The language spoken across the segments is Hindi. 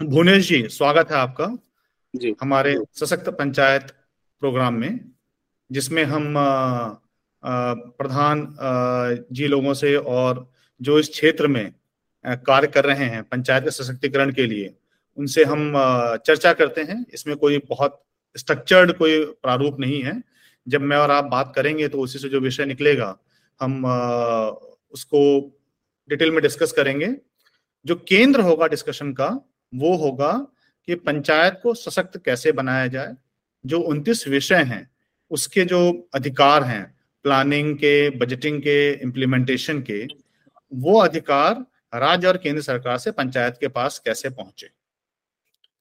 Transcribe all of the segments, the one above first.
भुवनेश जी स्वागत है आपका जी। हमारे सशक्त पंचायत प्रोग्राम में जिसमें हम प्रधान जी लोगों से और जो इस क्षेत्र में कार्य कर रहे हैं पंचायत के सशक्तिकरण के लिए उनसे हम चर्चा करते हैं। इसमें कोई बहुत स्ट्रक्चर्ड कोई प्रारूप नहीं है। जब मैं और आप बात करेंगे तो उसी से जो विषय निकलेगा हम उसको डिटेल में डिस्कस करेंगे। जो केंद्र होगा डिस्कशन का वो होगा कि पंचायत को सशक्त कैसे बनाया जाए जो उनतीस विषय हैं उसके जो अधिकार हैं प्लानिंग के बजटिंग के इम्प्लीमेंटेशन के वो अधिकार राज्य और केंद्र सरकार से पंचायत के पास कैसे पहुँचे?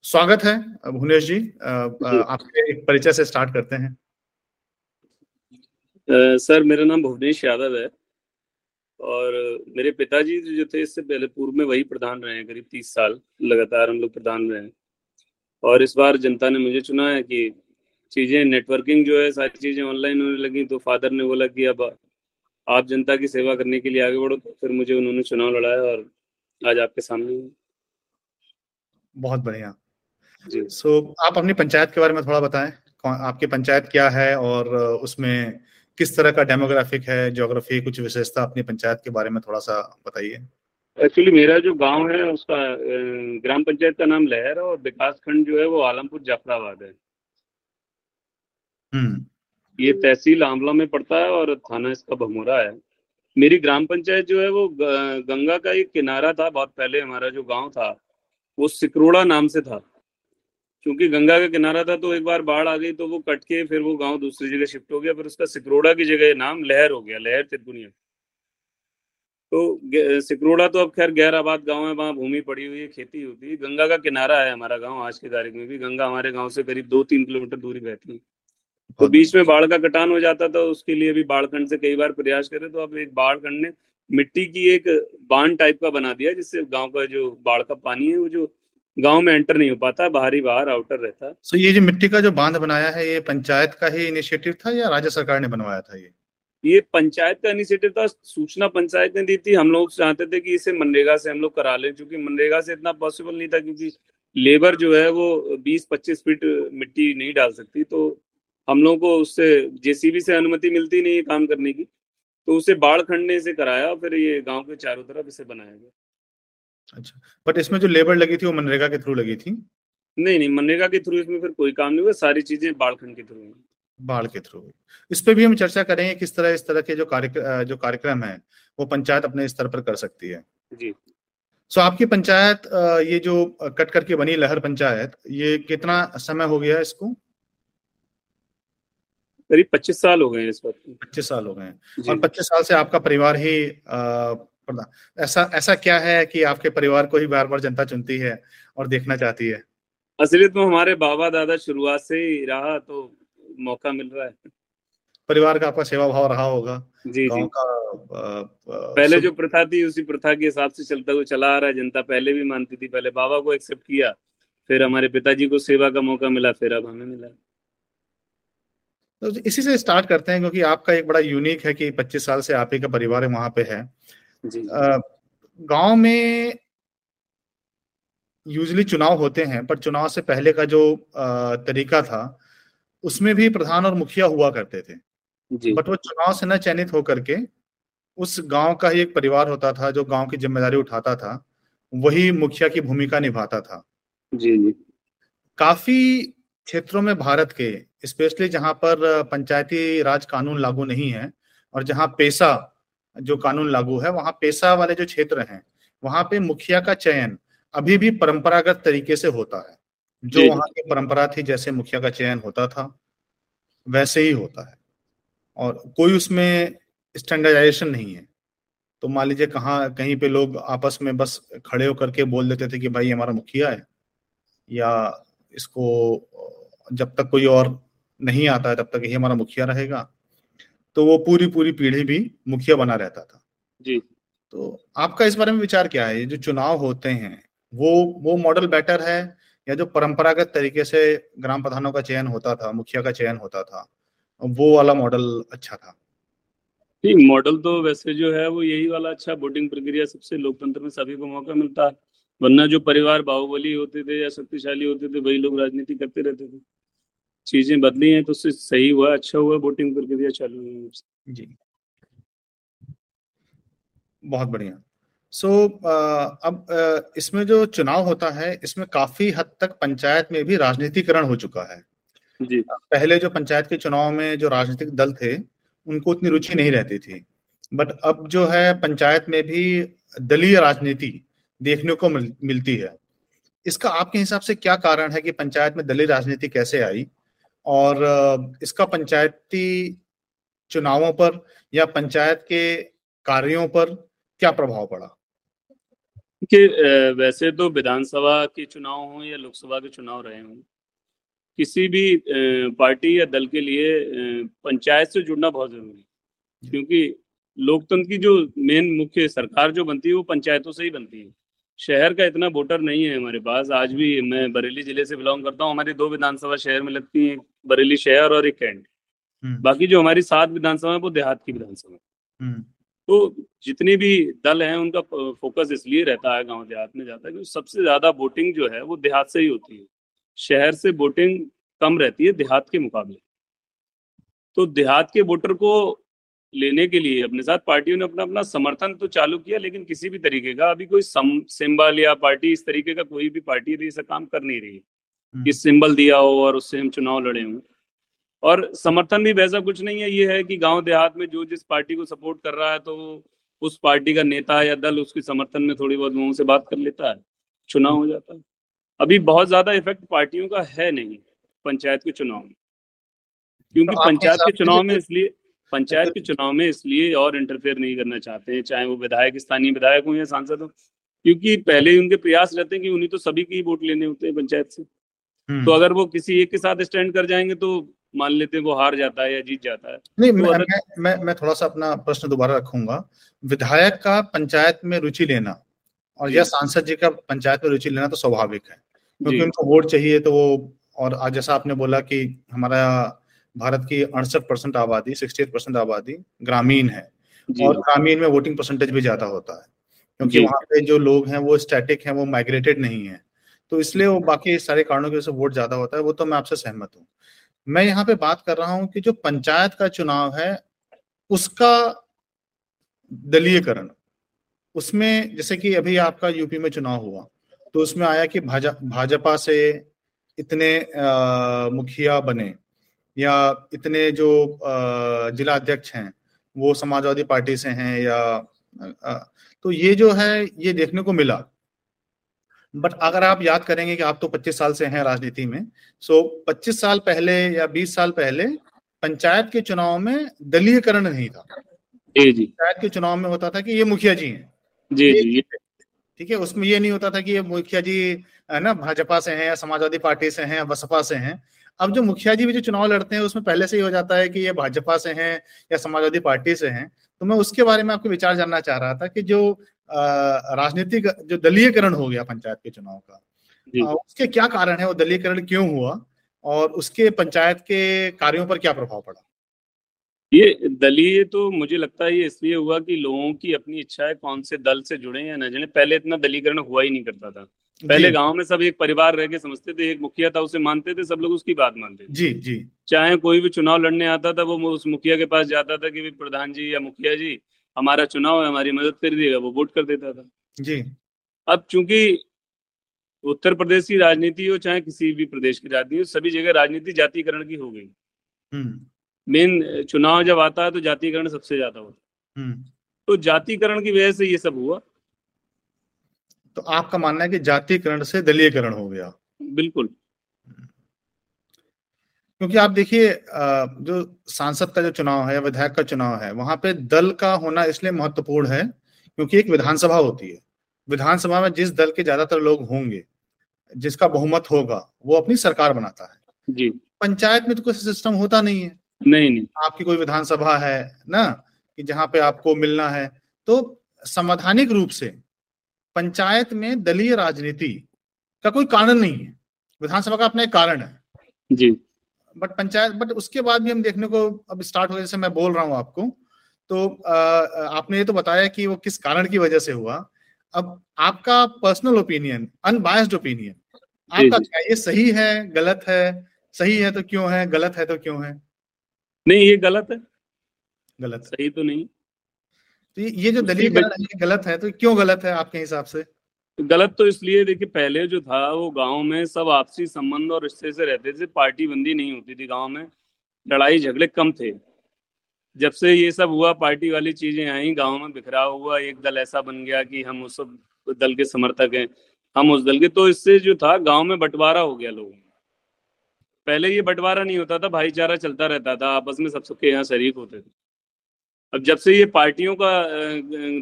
स्वागत है भुवनेश जी आपके एक परिचय से स्टार्ट करते हैं। सर मेरा नाम भुवनेश यादव है। और मेरे पिताजी जो थे इससे पहले पूर्व में वही प्रधान रहे हैं करीब तीस साल लगातार हम लोग प्रधान रहे हैं। और इस बार जनता ने मुझे चुना है कि चीज़ें नेटवर्किंग जो है सारी चीज़ें ऑनलाइन होने लगी तो फादर ने बोला कि अब आप जनता की सेवा करने के लिए आगे बढ़ो तो फिर मुझे उन्होंने चुनाव लड़ाया और आज आपके सामने बहुत बढ़िया। जी। सो so, आप अपनी पंचायत के बारे में थोड़ा बताएँ आपकी पंचायत क्या है और उसमें किस तरह का डेमोग्राफिक है ज्योग्राफी कुछ विशेषता अपनी पंचायत के बारे में थोड़ा सा बताइए। एक्चुअली मेरा जो गाँव है उसका ग्राम पंचायत का नाम लहर है और विकास खंड जो है वो आलमपुर जाफराबाद है। हम्म। ये तहसील आंवला में पड़ता है और थाना इसका भमोरा है। मेरी ग्राम पंचायत जो है वो गंगा का एक किनारा था बहुत पहले हमारा जो गाँव था वो सिकरोड़ा नाम से था। क्योंकि गंगा का किनारा था तो एक बार बाढ़ आ गई तो वो कट के फिर वो गाँव दूसरी जगह शिफ्ट हो गया, फिर उसका सिकरोड़ा की जगह नाम लहर हो गया, लहर तिरकुनिया तो सिकरोड़ा तो अब खैर गैर आबाद गाँव है, वहाँ भूमि पड़ी हुई है, खेती होती है। गंगा का किनारा है हमारा गाँव आज की तारीख में भी। गंगा हमारे गाँव से करीब दो तीन किलोमीटर दूरी बहती है। तो बीच में बाढ़ का कटान हो जाता था, उसके लिए भी बाढ़ खंड से कई बार प्रयास करे तो अब एक बाढ़खंड ने मिट्टी की एक बाँध टाइप का बना दिया, जिससे गाँव का जो बाढ़ का पानी है, वो जो गाँव में एंटर नहीं हो पाता बाहरी बाहर आउटर रहता। है so, ये जो मिट्टी का जो बाँध बनाया है ये पंचायत का ही इनिशिएटिव था या राज्य सरकार ने बनवाया था ये? ये पंचायत का इनिशिएटिव था सूचना पंचायत ने दी थी। हम लोग चाहते थे कि इसे मनरेगा से हम लोग करा लें क्योंकि मनरेगा से इतना पॉसिबल नहीं था क्योंकि लेबर जो है वो 20-25 फीट मिट्टी नहीं डाल सकती। तो हम लोग को उससे जेसीबी से अनुमति मिलती नहीं है काम करने की। तो उसे बाढ़ खंड ने इसे कराया फिर ये गाँव के चारों तरफ़ इसे बनाया गया। अच्छा। बट इसमें जो लेबर लगी थी वो मनरेगा के थ्रू लगी थी? नहीं नहीं मनरेगा के थ्रू इसमें फिर कोई काम नहीं हुआ सारी चीज़ें बाढ़ खंड के थ्रू बाढ़ के थ्रू इस पे भी हम चर्चा करेंगे किस तरह इस तरह के जो कार्य जो कार्यक्रम है वो पंचायत अपने स्तर पर कर सकती है। जी। सो आपकी पंचायत ये जो कट करके बनी लहर पंचायत ये कितना समय हो गया इसको? करीब पच्चीस साल हो गए इस वक्त। पच्चीस साल हो गए और पच्चीस साल से आपका परिवार ही ऐसा ऐसा क्या है कि आपके परिवार को ही बार बार जनता चुनती है और देखना चाहती है? असलियत में हमारे बाबा दादा शुरुआत से ही रहा तो मौका मिल रहा है। परिवार का आपका सेवा भाव रहा होगा। जी जी। का आ, आ, पहले जो प्रथा थी उसी प्रथा के हिसाब से चलता हुआ चला आ रहा है। जनता पहले भी मानती थी पहले बाबा को एक्सेप्ट किया फिर हमारे पिताजी को सेवा का मौका मिला फिर अब हमें मिला। तो इसी से स्टार्ट करते हैं क्योंकि आपका एक बड़ा यूनिक है कि 25 साल से आप ही का परिवार वहाँ पे है। गाँव में यूजली चुनाव होते हैं पर चुनाव से पहले का जो तरीका था उसमें भी प्रधान और मुखिया हुआ करते थे। बट वो चुनाव से न चयनित होकर के उस गाँव का ही एक परिवार होता था जो गाँव की ज़िम्मेदारी उठाता था वही मुखिया की भूमिका निभाता था। जी जी। काफ़ी क्षेत्रों में भारत के स्पेशली जहाँ पर पंचायती राज कानून लागू नहीं है और जहाँ पेशा जो कानून लागू है वहाँ पेशा वाले जो क्षेत्र हैं वहाँ पे मुखिया का चयन अभी भी परंपरागत तरीके से होता है। जो वहाँ की परंपरा थी जैसे मुखिया का चयन होता था वैसे ही होता है। और कोई उसमें स्टैंडर्डाइजेशन नहीं है। तो मान लीजिए कहाँ कहीं पे लोग आपस में बस खड़े होकर के बोल देते थे कि भाई हमारा मुखिया है या इसको जब तक कोई और नहीं आता है तब तक ही हमारा मुखिया रहेगा। तो वो पूरी पूरी पीढ़ी भी मुखिया बना रहता था। जी। तो आपका इस बारे में विचार क्या है? जो चुनाव होते हैं वो वो मॉडल बेटर है या जो परंपरागत तरीके से ग्राम प्रधानों का चयन होता था मुखिया का चयन होता था वो वाला मॉडल अच्छा था? नहीं मॉडल तो वैसे जो है वो यही वाला अच्छा वोटिंग प्रक्रिया सबसे लोकतंत्र में सभी को मौका मिलता है वरना जो परिवार बाहुबली होते थे या शक्तिशाली होते थे वही लोग राजनीति करते रहते थे। चीज़ें बदली हैं तो उससे सही हुआ अच्छा हुआ वोटिंग करके दिया चालू जी। बहुत बढ़िया। सो so, अब इसमें जो चुनाव होता है इसमें काफ़ी हद तक पंचायत में भी राजनीतिकरण हो चुका है। जी। पहले जो पंचायत के चुनाव में जो राजनीतिक दल थे उनको उतनी रुचि नहीं रहती थी। बट अब जो है पंचायत में भी दलीय राजनीति देखने को मिल, मिलती है। इसका आपके हिसाब से क्या कारण है कि पंचायत में दलीय राजनीति कैसे आई? और इसका पंचायती चुनावों पर या पंचायत के कार्यों पर क्या प्रभाव पड़ा? कि वैसे तो विधानसभा के चुनाव हो या लोकसभा के चुनाव रहे हों किसी भी पार्टी या दल के लिए पंचायत से जुड़ना बहुत ज़रूरी है। क्योंकि लोकतंत्र की जो मेन मुख्य सरकार जो बनती है वो पंचायतों से ही बनती है। शहर का इतना वोटर नहीं है हमारे पास। आज भी मैं बरेली ज़िले से बिलोंग करता हूँ। हमारी दो विधानसभा शहर में लगती है बरेली शहर और एक कैंट। हम्म। बाकी जो हमारी सात विधानसभा है वो देहात की विधानसभा हम्म। तो जितने भी दल हैं उनका फोकस इसलिए रहता है गाँव देहात में जाता है क्योंकि सबसे ज़्यादा वोटिंग जो है वो देहात से ही होती है। शहर से वोटिंग कम रहती है देहात के मुकाबले। तो देहात के वोटर को लेने के लिए अपने साथ पार्टियों ने अपना अपना समर्थन तो चालू किया लेकिन किसी भी तरीके का अभी कोई सिंबल या पार्टी इस तरीके का कोई भी पार्टी ऐसा काम कर नहीं रही। हम्म। कि सिंबल दिया हो और उससे हम चुनाव लड़े हों। और समर्थन भी वैसा कुछ नहीं है ये है कि गाँव देहात में जो जिस पार्टी को सपोर्ट कर रहा है तो उस पार्टी का नेता या दल उसके समर्थन में थोड़ी बहुत लोगों से बात कर लेता है चुनाव हो जाता है। अभी बहुत ज़्यादा इफ़ेक्ट पार्टियों का है नहीं पंचायत के चुनाव में। क्योंकि तो पंचायत के चुनाव में इसलिए पंचायत के चुनाव में इसलिए और इंटरफेयर नहीं करना चाहते हैं चाहे वो विधायक स्थानीय विधायक हो या सांसद हो। क्योंकि पहले उनके प्रयास रहते हैं कि उन्हीं तो सभी की वोट लेने होते हैं पंचायत से। हम्म। तो अगर वो किसी एक के साथ स्टैंड कर जाएँगे तो मान लेते हैं वो हार जाता है या जीत जाता है। नहीं तो मैं, मैं मैं मैं थोड़ा सा अपना प्रश्न दोबारा रखूँगा। विधायक का पंचायत में रुचि लेना और या सांसद जी का पंचायत में रुचि लेना तो स्वाभाविक है। क्योंकि उनको वोट चाहिए तो वो और आज जैसा आपने बोला कि हमारा भारत की अड़सठ परसेंट आबादी सिक्सटी एट परसेंट आबादी ग्रामीण है और ग्रामीण में वोटिंग परसेंटेज भी ज़्यादा होता है क्योंकि वहाँ पे जो लोग हैं वो स्टैटिक हैं वो माइग्रेटेड नहीं है। तो इसलिए वो बाकी सारे कारणों की वजह से वोट ज़्यादा होता है वो तो मैं आपसे सहमत हूँ। मैं यहाँ पे बात कर रहा हूँ कि जो पंचायत का चुनाव है उसका दलीयकरण उसमें जैसे कि अभी आपका यूपी में चुनाव हुआ तो उसमें आया कि भाजा भाजपा से इतने मुखिया बने या इतने जो जिला अध्यक्ष हैं वो समाजवादी पार्टी से हैं या तो ये जो है ये देखने को मिला। बट अगर आप याद करेंगे कि आप तो 25 साल से हैं राजनीति में सो 25 साल पहले या 20 साल पहले पंचायत के चुनाव में दलीयकरण नहीं था। जी जी। पंचायत के चुनाव में होता था कि ये मुखिया जी हैं। जी जी ठीक है उसमें ये नहीं होता था कि ये मुखिया जी है ना भाजपा से हैं या समाजवादी पार्टी से हैं या बसपा से हैं। अब जो मुखिया जी भी जो चुनाव लड़ते हैं उसमें पहले से ही हो जाता है कि ये भाजपा से हैं या समाजवादी पार्टी से हैं। तो मैं उसके बारे में आपको विचार जानना चाह रहा था कि जो राजनीतिक जो दलीयकरण हो गया पंचायत के चुनाव का उसके क्या कारण है? वो दलीयकरण क्यों हुआ? और उसके पंचायत के कार्यों पर क्या प्रभाव पड़ा? ये दलीय तो मुझे लगता है ये इसलिए हुआ कि लोगों की अपनी इच्छा है कौन से दल से जुड़े या न जुड़े। पहले इतना दलीकरण हुआ ही नहीं करता था। पहले गाँव में सब एक परिवार रह के समझते थे एक मुखिया था उसे मानते थे सब लोग उसकी बात मानते थे। जी जी। चाहे कोई भी चुनाव लड़ने आता था वो उस मुखिया के पास जाता था कि प्रधान जी या मुखिया जी हमारा चुनाव है हमारी मदद कर दिएगा वो वोट कर देता था। जी। अब चूँकि उत्तर प्रदेश की राजनीति हो चाहे किसी भी प्रदेश की राजनीति हो सभी जगह राजनीति जातिकरण की हो गई। Main hmm. चुनाव जब आता है तो जातिकरण सबसे ज़्यादा होता है। हम्म। तो जातिकरण की वजह से ये सब हुआ। तो आपका मानना है कि जातिकरण से दलीयकरण हो गया? बिल्कुल। क्योंकि आप देखिए जो सांसद का जो चुनाव है या विधायक का चुनाव है वहाँ पे दल का होना इसलिए महत्वपूर्ण है क्योंकि एक विधानसभा होती है। विधानसभा में जिस दल के ज़्यादातर लोग होंगे जिसका बहुमत होगा वो अपनी सरकार बनाता है। जी। पंचायत में तो कोई सिस्टम होता नहीं है। नहीं नहीं। आपकी कोई विधानसभा है ना कि जहाँ पे आपको मिलना है तो संवैधानिक रूप से पंचायत में दलीय राजनीति का कोई कारण नहीं है। विधानसभा का अपना एक कारण है। जी। बट पंचायत बट उसके बाद भी हम देखने को अब स्टार्ट हो जैसे मैं बोल रहा हूँ आपको तो आ, आपने ये तो बताया कि वो किस कारण की वजह से हुआ। अब आपका पर्सनल ओपिनियन अनबायस्ड ओपिनियन आपका क्या ये सही है गलत है? सही है तो क्यों है गलत है तो क्यों है? नहीं ये गलत है। गलत सही तो नहीं। तो ये जो दलील गलत है तो क्यों गलत है आपके हिसाब से? गलत तो इसलिए देखिए पहले जो था वो गाँव में सब आपसी संबंध और रिश्ते से रहते थे पार्टी बंदी नहीं होती थी गाँव में लड़ाई झगड़े कम थे। जब से ये सब हुआ पार्टी वाली चीज़ें आई गाँव में बिखराव हुआ एक दल ऐसा बन गया कि हम उस दल के समर्थक हैं हम उस दल के तो इससे जो था गाँव में बंटवारा हो गया लोगों में। पहले ये बंटवारा नहीं होता था भाईचारा चलता रहता था आपस में सब सबके यहाँ शरीक होते थे। अब जब से ये पार्टियों का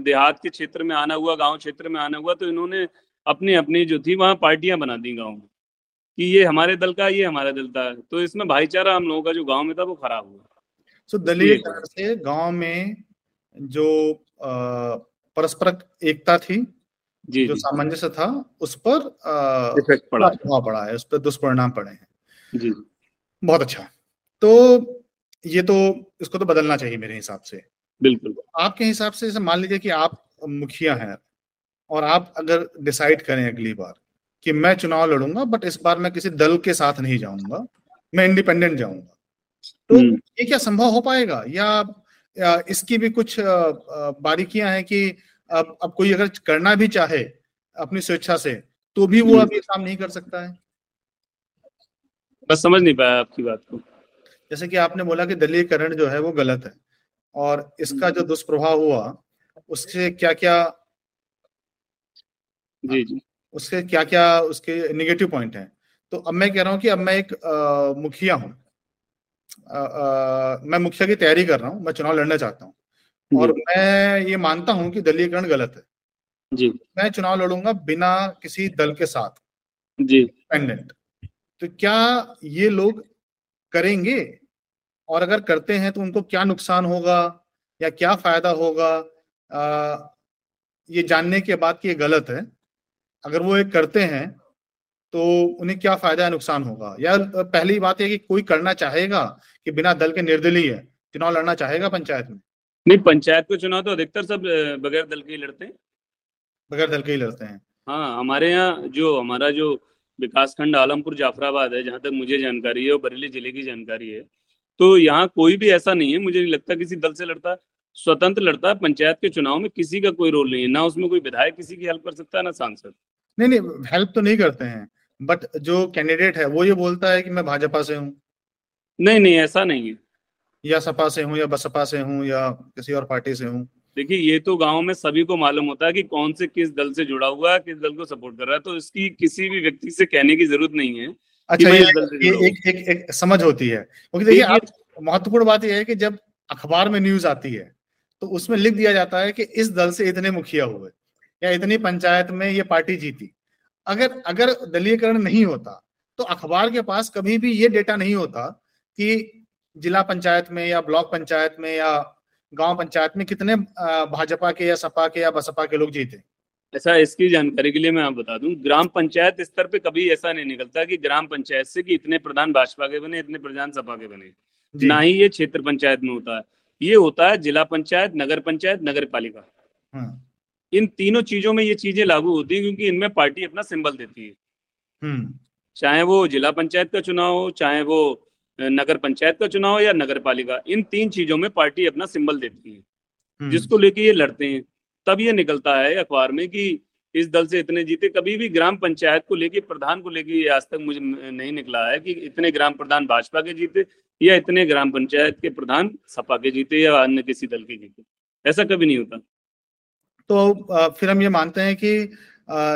देहात के क्षेत्र में आना हुआ गाँव क्षेत्र में आना हुआ तो इन्होंने अपनी अपनी जो थी वहाँ पार्टियाँ बना दी गाँव में। कि ये हमारे दल का ये हमारा दल था तो इसमें भाईचारा हम लोगों का जो गाँव में था वो खराब हुआ। सो so, दलीय से गाँव में जो परस्पर एकता थी जी जो सामंजस्य था उस पर इफ़ेक्ट प्रभाव पड़ा है उस पर दुष्परिणाम पड़े हैं। जी। बहुत अच्छा। तो ये तो इसको तो बदलना चाहिए मेरे हिसाब से। बिल्कुल। आपके हिसाब से जैसे मान लीजिए कि आप मुखिया हैं और आप अगर डिसाइड करें अगली बार कि मैं चुनाव लड़ूँगा बट इस बार मैं किसी दल के साथ नहीं जाऊँगा मैं इंडिपेंडेंट जाऊँगा तो हम्म। ये क्या संभव हो पाएगा? या, या इसकी भी कुछ बारीकियाँ हैं कि अब अब कोई अगर करना भी चाहे अपनी स्वेच्छा से तो भी वो अभी काम नहीं कर सकता है? बस समझ नहीं पाया आपकी बात को। जैसे कि आपने बोला कि दलीयकरण जो है वो गलत है। और इसका जो दुष्प्रभाव हुआ उससे क्या क्या जी जी। उसके क्या क्या उसके निगेटिव पॉइंट हैं। तो अब मैं कह रहा हूँ कि अब मैं एक आ, मुखिया हूँ। मैं मुखिया की तैयारी कर रहा हूँ मैं चुनाव लड़ना चाहता हूँ। और मैं ये मानता हूँ कि दलीयकरण गलत है। जी। मैं चुनाव लड़ूँगा बिना किसी दल के साथ। जी। डिपेंडेंट तो क्या ये लोग करेंगे? और अगर करते हैं तो उनको क्या नुकसान होगा या क्या फ़ायदा होगा? आ, ये जानने के बाद कि ये गलत है। अगर वो एक करते हैं तो उन्हें क्या फ़ायदा या नुकसान होगा? या पहली बात है कि कोई करना चाहेगा कि बिना दल के निर्दलीय है चुनाव लड़ना चाहेगा पंचायत में? नहीं पंचायत को चुनाव तो अधिकतर सब बगैर दल के ही लड़ते हैं। बगैर दल के ही लड़ते हैं। हाँ हमारे यहाँ जो हमारा जो विकास खंड आलमपुर जाफराबाद है जहाँ तक मुझे जानकारी है और बरेली ज़िले की जानकारी है तो यहाँ कोई भी ऐसा नहीं है मुझे नहीं लगता किसी दल से लड़ता स्वतंत्र लड़ता है पंचायत के चुनाव में किसी का कोई रोल नहीं है ना उसमें कोई विधायक किसी की हेल्प कर सकता है ना सांसद। नहीं नहीं हेल्प तो नहीं करते हैं बट जो कैंडिडेट है वो ये बोलता है कि मैं भाजपा से हूँ। नहीं नहीं ऐसा नहीं है। या सपा से हूँ या बसपा से हूँ या किसी और पार्टी से हूँ। देखिए ये तो गाँव में सभी को मालूम होता है कि कौन से किस दल से जुड़ा हुआ है किस दल को सपोर्ट कर रहा है तो इसकी किसी भी व्यक्ति से कहने की ज़रूरत नहीं है। अच्छा ये, ये एक, एक, एक समझ होती है। क्योंकि देखिए आप महत्वपूर्ण बात यह है कि जब अखबार में न्यूज़ आती है तो उसमें लिख दिया जाता है कि इस दल से इतने मुखिया हुए या इतनी पंचायत में ये पार्टी जीती। अगर अगर दलीयकरण नहीं होता तो अखबार के पास कभी भी ये डेटा नहीं होता कि जिला पंचायत में या ब्लॉक पंचायत में या गाँव पंचायत में कितने भाजपा के या सपा के या बसपा के लोग जीते। ऐसा इसकी जानकारी के लिए मैं आप बता दूँ ग्राम पंचायत स्तर पे कभी ऐसा नहीं निकलता कि ग्राम पंचायत से कि इतने प्रधान भाजपा के बने इतने प्रधान सपा के बने। ना ही ये क्षेत्र पंचायत में होता है। ये होता है जिला पंचायत नगर पंचायत नगर पालिका। हाँ। इन तीनों चीज़ों में ये चीज़ें लागू होती है क्योंकि इनमें पार्टी अपना सिंबल देती है। हम्म। चाहे वो जिला पंचायत का चुनाव हो चाहे वो नगर पंचायत का चुनाव हो या नगर पालिका इन तीन चीज़ों में पार्टी अपना सिंबल देती है। हम्म। जिसको लेके ये लड़ते हैं। तब ये निकलता है अखबार में कि इस दल से इतने जीते। कभी भी ग्राम पंचायत को लेके, प्रधान को लेके आज तक मुझे नहीं निकला है कि इतने ग्राम प्रधान भाजपा के जीते या इतने ग्राम पंचायत के प्रधान सपा के जीते या अन्य किसी दल के जीते। ऐसा कभी नहीं होता। तो फिर हम ये मानते हैं कि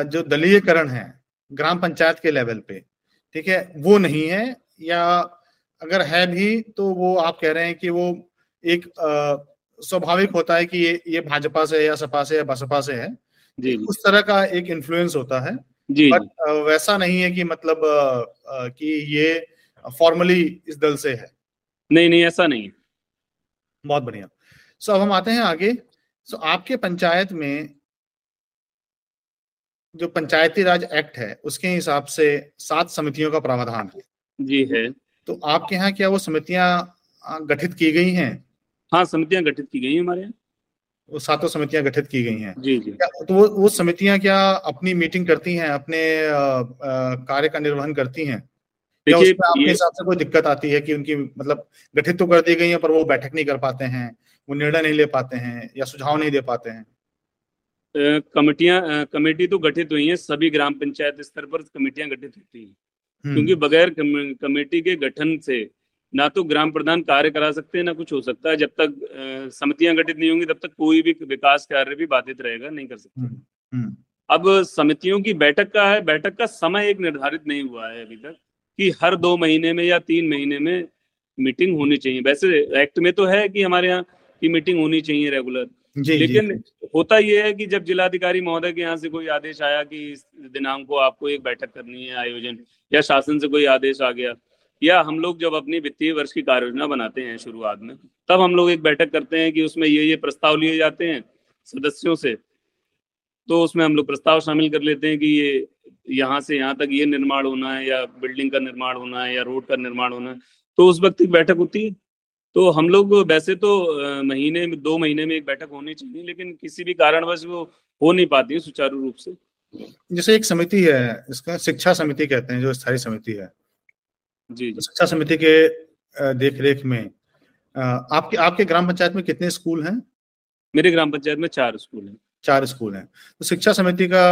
जो दलीयकरण है ग्राम पंचायत के लेवल पे, ठीक है, वो नहीं है या अगर है भी तो वो आप कह रहे हैं कि वो एक स्वाभाविक होता है कि ये ये भाजपा से या सपा से या बसपा से है जी उस तरह का एक इन्फ्लुएंस होता है। जी बट वैसा नहीं है कि मतलब कि ये फॉर्मली इस दल से है। नहीं नहीं ऐसा नहीं। बहुत बढ़िया। सो अब हम आते हैं आगे। सो आपके पंचायत में जो पंचायती राज एक्ट है उसके हिसाब से सात समितियों का प्रावधान है। जी है। तो आपके यहाँ क्या वो समितियाँ गठित की गई हैं? हाँ समितियाँ गठित की गई हमारे यहाँ। वो सातों समितियाँ गठित की गई हैं। जी जी। तो वो वो समितियाँ क्या अपनी मीटिंग करती हैं अपने कार्य का निर्वहन करती हैं? उसमें आपके हिसाब से कोई दिक्कत आती है कि उनकी मतलब गठित तो कर दी गई है पर वो बैठक नहीं कर पाते हैं वो निर्णय नहीं ले पाते हैं या सुझाव नहीं दे पाते हैं? कमेटियाँ कमेटी तो गठित हुई हैं सभी ग्राम पंचायत स्तर पर कमेटियाँ गठित होती हैं। हम्म। क्योंकि बगैर कमेटी के गठन से ना तो ग्राम प्रधान कार्य करा सकते हैं ना कुछ हो सकता है जब तक समितियाँ गठित नहीं होंगी तब तक कोई भी विकास कार्य भी बाधित रहेगा नहीं कर सकते हम्म, हम्म। अब समितियों की बैठक का है बैठक का समय एक निर्धारित नहीं हुआ है अभी तक कि हर दो महीने में या तीन महीने में मीटिंग होनी चाहिए वैसे एक्ट में तो है कि हमारे यहाँ की मीटिंग होनी चाहिए रेगुलर जी, लेकिन जी. होता यह है कि जब जिलाधिकारी महोदय के यहाँ से कोई आदेश आया कि इस दिनांक को आपको एक बैठक करनी है आयोजन या शासन से कोई आदेश आ गया या हम लोग जब अपनी वित्तीय वर्ष की कार्य योजना बनाते हैं शुरुआत में, तब हम लोग एक बैठक करते हैं कि उसमें ये ये प्रस्ताव लिए जाते हैं सदस्यों से। तो उसमें हम लोग प्रस्ताव शामिल कर लेते हैं कि ये, यहाँ से यहाँ तक ये निर्माण होना है या बिल्डिंग का निर्माण होना है या रोड का निर्माण होना है। तो उस वक्त एक बैठक होती है। तो हम लोग वैसे तो महीने में, दो महीने में एक बैठक होनी चाहिए, लेकिन किसी भी कारणवश वो हो नहीं पाती सुचारू रूप से। जैसे एक समिति है, इसका शिक्षा समिति कहते हैं, जो स्थायी समिति है। जी। शिक्षा समिति के देख रेख में आपके आपके ग्राम पंचायत में कितने स्कूल हैं? मेरे ग्राम पंचायत में चार स्कूल हैं। चार स्कूल हैं। तो शिक्षा समिति का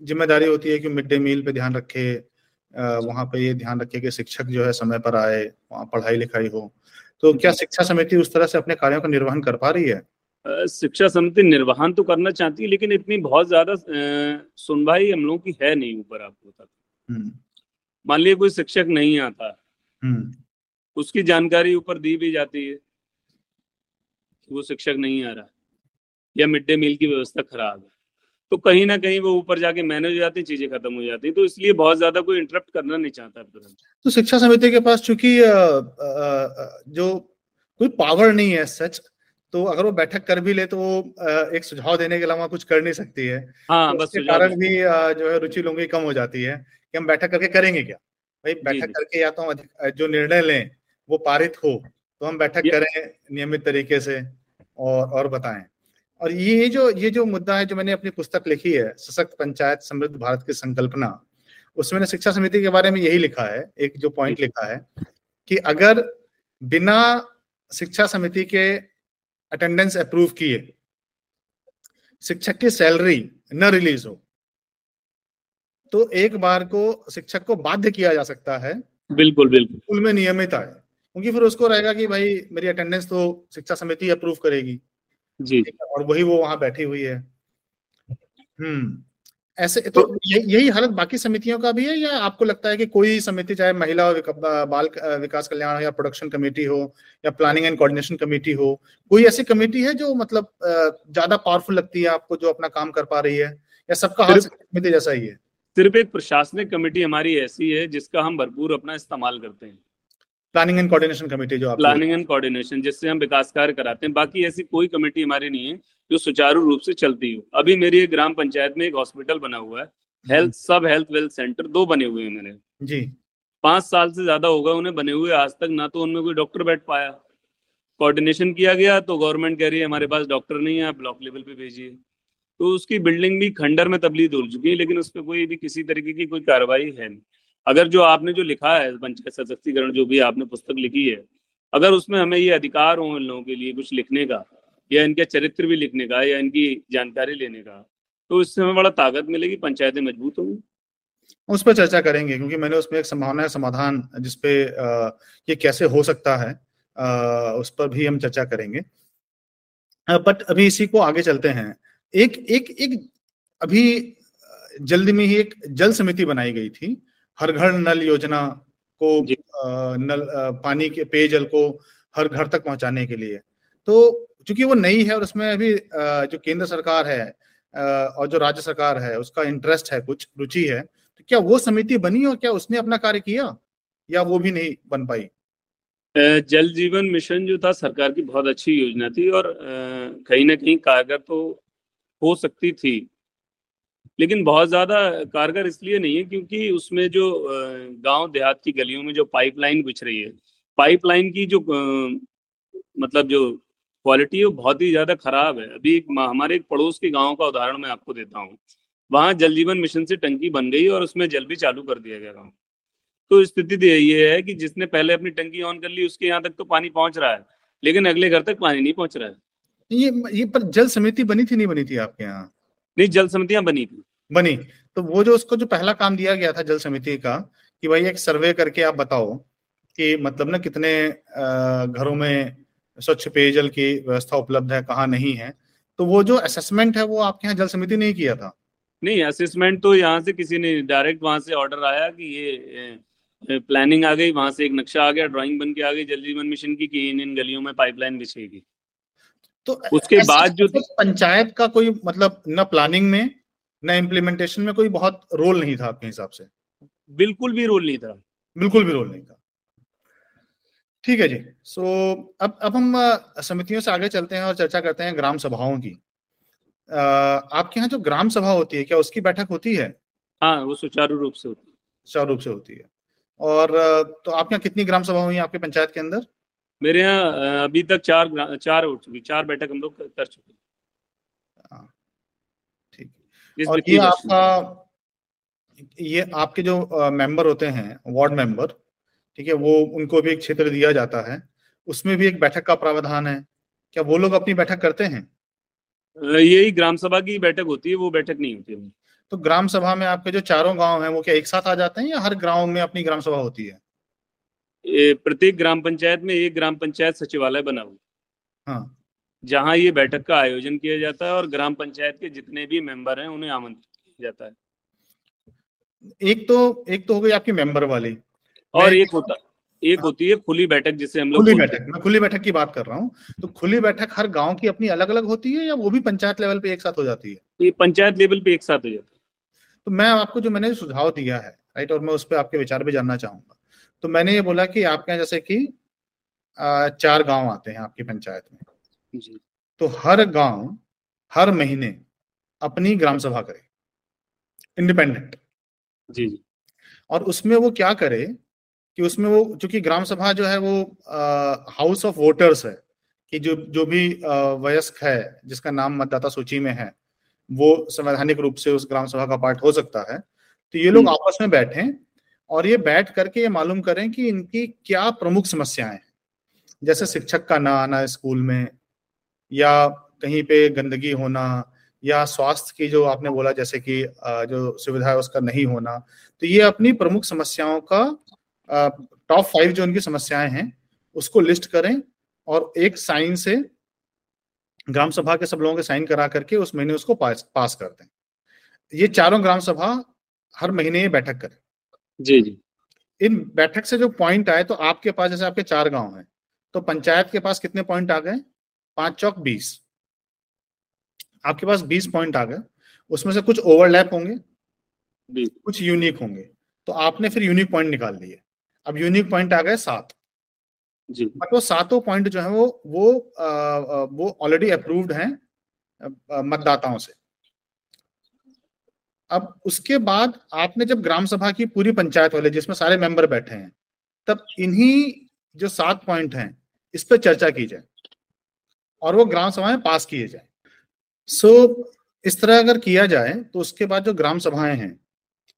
ज़िम्मेदारी होती है कि मिड डे मील पे ध्यान रखे वहाँ पे ये ध्यान रखे कि शिक्षक जो है समय पर आए वहाँ पढ़ाई लिखाई हो। तो क्या शिक्षा समिति उस तरह से अपने कार्यों का निर्वहन कर पा रही है? शिक्षा समिति निर्वहन तो करना चाहती है लेकिन इतनी बहुत ज़्यादा सुनवाई हम लोगों की है नहीं ऊपर आपको तक। हम्म। मान लीजिए कोई शिक्षक नहीं आता हम्म। उसकी जानकारी ऊपर दी भी जाती है कि वो शिक्षक नहीं आ रहा या मिड डे मील की व्यवस्था खराब है। तो कहीं ना कहीं वो ऊपर जाके मैनेज हो जाती चीज़ें खत्म हो जाती तो इसलिए बहुत ज़्यादा कोई इंटरप्ट करना नहीं चाहता तुरंत। तो शिक्षा समिति के पास चूँकि जो कोई पावर नहीं है सच तो अगर वो बैठक कर भी ले तो वो एक सुझाव देने के अलावा कुछ कर नहीं सकती है। हाँ तो बस कारण भी जो है रुचि लोगों की कम हो जाती है। कि हम बैठक करके करेंगे क्या? भाई बैठक करके या तो हम जो निर्णय लें वो पारित हो तो हम बैठक करें नियमित तरीके से और और बताएँ। और ये जो ये जो मुद्दा है जो मैंने अपनी पुस्तक लिखी है सशक्त पंचायत समृद्ध भारत की संकल्पना उसमें मैंने शिक्षा समिति के बारे में यही लिखा है एक जो पॉइंट लिखा है कि अगर बिना शिक्षा समिति के अटेंडेंस अप्रूव किए शिक्षक की सैलरी न रिलीज़ हो तो एक बार को शिक्षक को बाध्य किया जा सकता है। बिल्कुल बिल्कुल। स्कूल में नियमित आए। क्योंकि फिर उसको रहेगा कि भाई मेरी अटेंडेंस तो शिक्षा समिति अप्रूव करेगी। जी। और वही वो वहाँ बैठी हुई है। हम्म ऐसे तो, तो यही हालत बाकी समितियों का भी है या आपको लगता है कि कोई समिति चाहे महिला बाल विकास कल्याण हो या प्रोडक्शन कमेटी हो या प्लानिंग एंड कोऑर्डिनेशन कमेटी हो कोई ऐसी कमेटी है जो मतलब ज़्यादा पावरफुल लगती है आपको जो अपना काम कर पा रही है? या सबका हाल समिति जैसा ही है? सिर्फ़ एक प्रशासनिक कमेटी हमारी ऐसी है जिसका हम भरपूर अपना इस्तेमाल करते हैं। प्लानिंग एंड कोऑर्डिनेशन कमेटी जो प्लानिंग एंड कोऑर्डिनेशन जिससे हम विकास कार्य कराते हैं। बाकी ऐसी कोई कमेटी हमारी नहीं है जो सुचारू रूप से चलती हो। अभी मेरी ग्राम पंचायत में एक हॉस्पिटल बना हुआ है। हेल्थ सब हेल्थ वेल्थ सेंटर दो बने हुए हैं मेरे। जी। पाँच साल से ज़्यादा होगा उन्हें बने हुए। आज तक ना तो उनमें कोई डॉक्टर बैठ पाया। कोऑर्डिनेशन किया गया तो गवर्नमेंट कह रही है हमारे पास डॉक्टर नहीं है आप ब्लॉक लेवल पे भेजिए। तो उसकी बिल्डिंग भी खंडर में तब्दील हो चुकी है लेकिन उस पर कोई भी किसी तरीके की कोई कार्रवाई है नहीं। अगर जो आपने जो लिखा है पंचायत सशक्तिकरण जो भी आपने पुस्तक लिखी है अगर उसमें हमें ये अधिकार हो इन लोगों के लिए कुछ लिखने का या इनके चरित्र भी लिखने का या इनकी जानकारी लेने का तो इससे हमें बड़ा ताकत मिलेगी पंचायतें मज़बूत होंगी। उस पर चर्चा करेंगे क्योंकि मैंने उसमें एक संभावना समाधान जिसपे ये कैसे हो सकता है आ, उस पर भी हम चर्चा करेंगे। बट अभी इसी को आगे चलते हैं। एक एक एक अभी जल्दी में ही एक जल समिति बनाई गई थी। हर घर नल योजना को नल पानी के पेयजल को हर घर तक पहुँचाने के लिए। तो चूँकि वो नई है और उसमें अभी जो केंद्र सरकार है और जो राज्य सरकार है उसका इंटरेस्ट है कुछ रुचि है तो क्या वो समिति बनी और क्या उसने अपना कार्य किया? या वो भी नहीं बन पाई? जल जीवन मिशन जो था सरकार की बहुत अच्छी योजना थी और कहीं ना कहीं कारगर तो हो सकती थी। लेकिन बहुत ज़्यादा कारगर इसलिए नहीं है क्योंकि उसमें जो गाँव देहात की गलियों में जो पाइपलाइन बिछ रही है, पाइपलाइन की जो मतलब जो क्वालिटी है वो बहुत ही ज़्यादा खराब है। अभी एक हमारे एक पड़ोस के गाँव का उदाहरण मैं आपको देता हूँ। वहाँ जल जीवन मिशन से टंकी बन गई और उसमें जल भी चालू कर दिया गया गाँव तो स्थिति ये है कि जिसने पहले अपनी टंकी ऑन कर ली, उसके यहाँ तक तो पानी पहुँच रहा है, लेकिन अगले घर तक पानी नहीं पहुँच रहा है। ये ये पर जल समिति बनी थी नहीं बनी थी आपके यहाँ? नहीं जल समितियाँ बनी थी। बनी। तो वो जो उसको जो पहला काम दिया गया था जल समिति का कि भाई एक सर्वे करके आप बताओ कि मतलब ना कितने घरों में स्वच्छ पेयजल की व्यवस्था उपलब्ध है कहाँ नहीं है। तो वो जो असेसमेंट है वो आपके यहाँ जल समिति ने किया था। नहीं असेसमेंट तो यहाँ से किसी ने डायरेक्ट वहाँ से ऑर्डर आया कि ये प्लानिंग आ गई वहाँ से एक नक्शा आ गया ड्राइंग बन के आ गई जल जीवन मिशन की कि इन इन गलियों में पाइपलाइन बिछेगी। तो उसके बाद जो पंचायत का कोई मतलब न प्लानिंग में न इम्प्लीमेंटेशन में कोई बहुत रोल नहीं था आपके हिसाब से? बिल्कुल भी रोल नहीं था। बिल्कुल भी रोल नहीं था। ठीक है जी। सो अब अब हम समितियों से आगे चलते हैं और चर्चा करते हैं ग्राम सभाओं की। आपके यहाँ जो ग्राम सभा होती है क्या उसकी बैठक होती है? हाँ वो सुचारू रूप से होती है। सुचारू रूप से होती है। और तो आपके यहाँ कितनी ग्राम सभा हुई है आपके पंचायत के अंदर? मेरे यहाँ अभी तक चार चार हो चुकी चार बैठक हम लोग कर चुके हाँ, ठीक और ये आपका ये आपके जो मेंबर होते हैं वार्ड मेंबर ठीक है वो उनको भी एक क्षेत्र दिया जाता है। उसमें भी एक बैठक का प्रावधान है। क्या वो लोग अपनी बैठक करते हैं? यही ग्राम सभा की बैठक होती है वो बैठक नहीं होती है। तो ग्राम सभा में आपके जो चारों गाँव हैं वो क्या एक साथ आ जाते हैं या हर गाँव में अपनी ग्राम सभा होती है? प्रत्येक ग्राम पंचायत में एक ग्राम पंचायत सचिवालय बना हुआ हाँ। जहाँ ये बैठक का आयोजन किया जाता है और ग्राम पंचायत के जितने भी मेंबर हैं उन्हें आमंत्रित किया जाता है। एक तो एक तो हो गई आपकी मेंबर वाली। और एक होता एक हाँ। होती है खुली बैठक जिसे हम लोग खुली बैठक मैं खुली बैठक की बात कर रहा हूँ। तो खुली बैठक हर गाँव की अपनी अलग अलग होती है या वो भी पंचायत लेवल पे एक साथ हो जाती है? ये पंचायत लेवल पे एक साथ हो जाती है। तो मैं आपको जो मैंने सुझाव दिया है राइट और मैं उस पर आपके विचार भी जानना चाहूँगा। तो मैंने ये बोला कि आपके यहाँ जैसे कि चार गाँव आते हैं आपकी पंचायत में। जी। तो हर गाँव हर महीने अपनी ग्राम सभा करे। इंडिपेंडेंट। जी जी। और उसमें वो क्या करे कि उसमें वो चूँकि ग्राम सभा जो है वो हाउस ऑफ़ वोटर्स है कि जो जो भी वयस्क है जिसका नाम मतदाता सूची में है वो संवैधानिक रूप से उस ग्राम सभा का पार्ट हो सकता है। तो ये लोग हम्म। आपस में बैठे और ये बैठ करके ये मालूम करें कि इनकी क्या प्रमुख समस्याएँ हैं। जैसे शिक्षक का ना आना स्कूल में, या कहीं पे गंदगी होना, या स्वास्थ्य की जो आपने बोला, जैसे कि जो सुविधा है उसका नहीं होना तो ये अपनी प्रमुख समस्याओं का टॉप फाइव जो उनकी समस्याएँ हैं, उसको लिस्ट करें और एक साइन से ग्राम सभा के सब लोगों के साइन करा करके उस महीने उसको पास पास कर दें। ये चारों ग्राम सभा हर महीने ये बैठक करें। जी जी। इन बैठक से जो पॉइंट आए तो आपके पास जैसे आपके चार गाँव हैं तो पंचायत के पास कितने पॉइंट आ गए? पाँच चौक बीस। आपके पास बीस पॉइंट आ गए। उसमें से कुछ ओवरलैप होंगे कुछ यूनिक होंगे। तो आपने फिर यूनिक पॉइंट निकाल लिए अब यूनिक पॉइंट आ गए सात। जी। बट वो सातों पॉइंट जो है वो वो आ, वो ऑलरेडी अप्रूव्ड हैं मतदाताओं से। अब उसके बाद आपने जब ग्राम सभा की पूरी पंचायत वाले जिसमें सारे मेंबर बैठे हैं तब इन्हीं जो सात पॉइंट हैं इस पर चर्चा की जाए और वो ग्राम सभा में पास किए जाए। सो so, इस तरह अगर किया जाए तो उसके बाद जो ग्राम सभाएँ हैं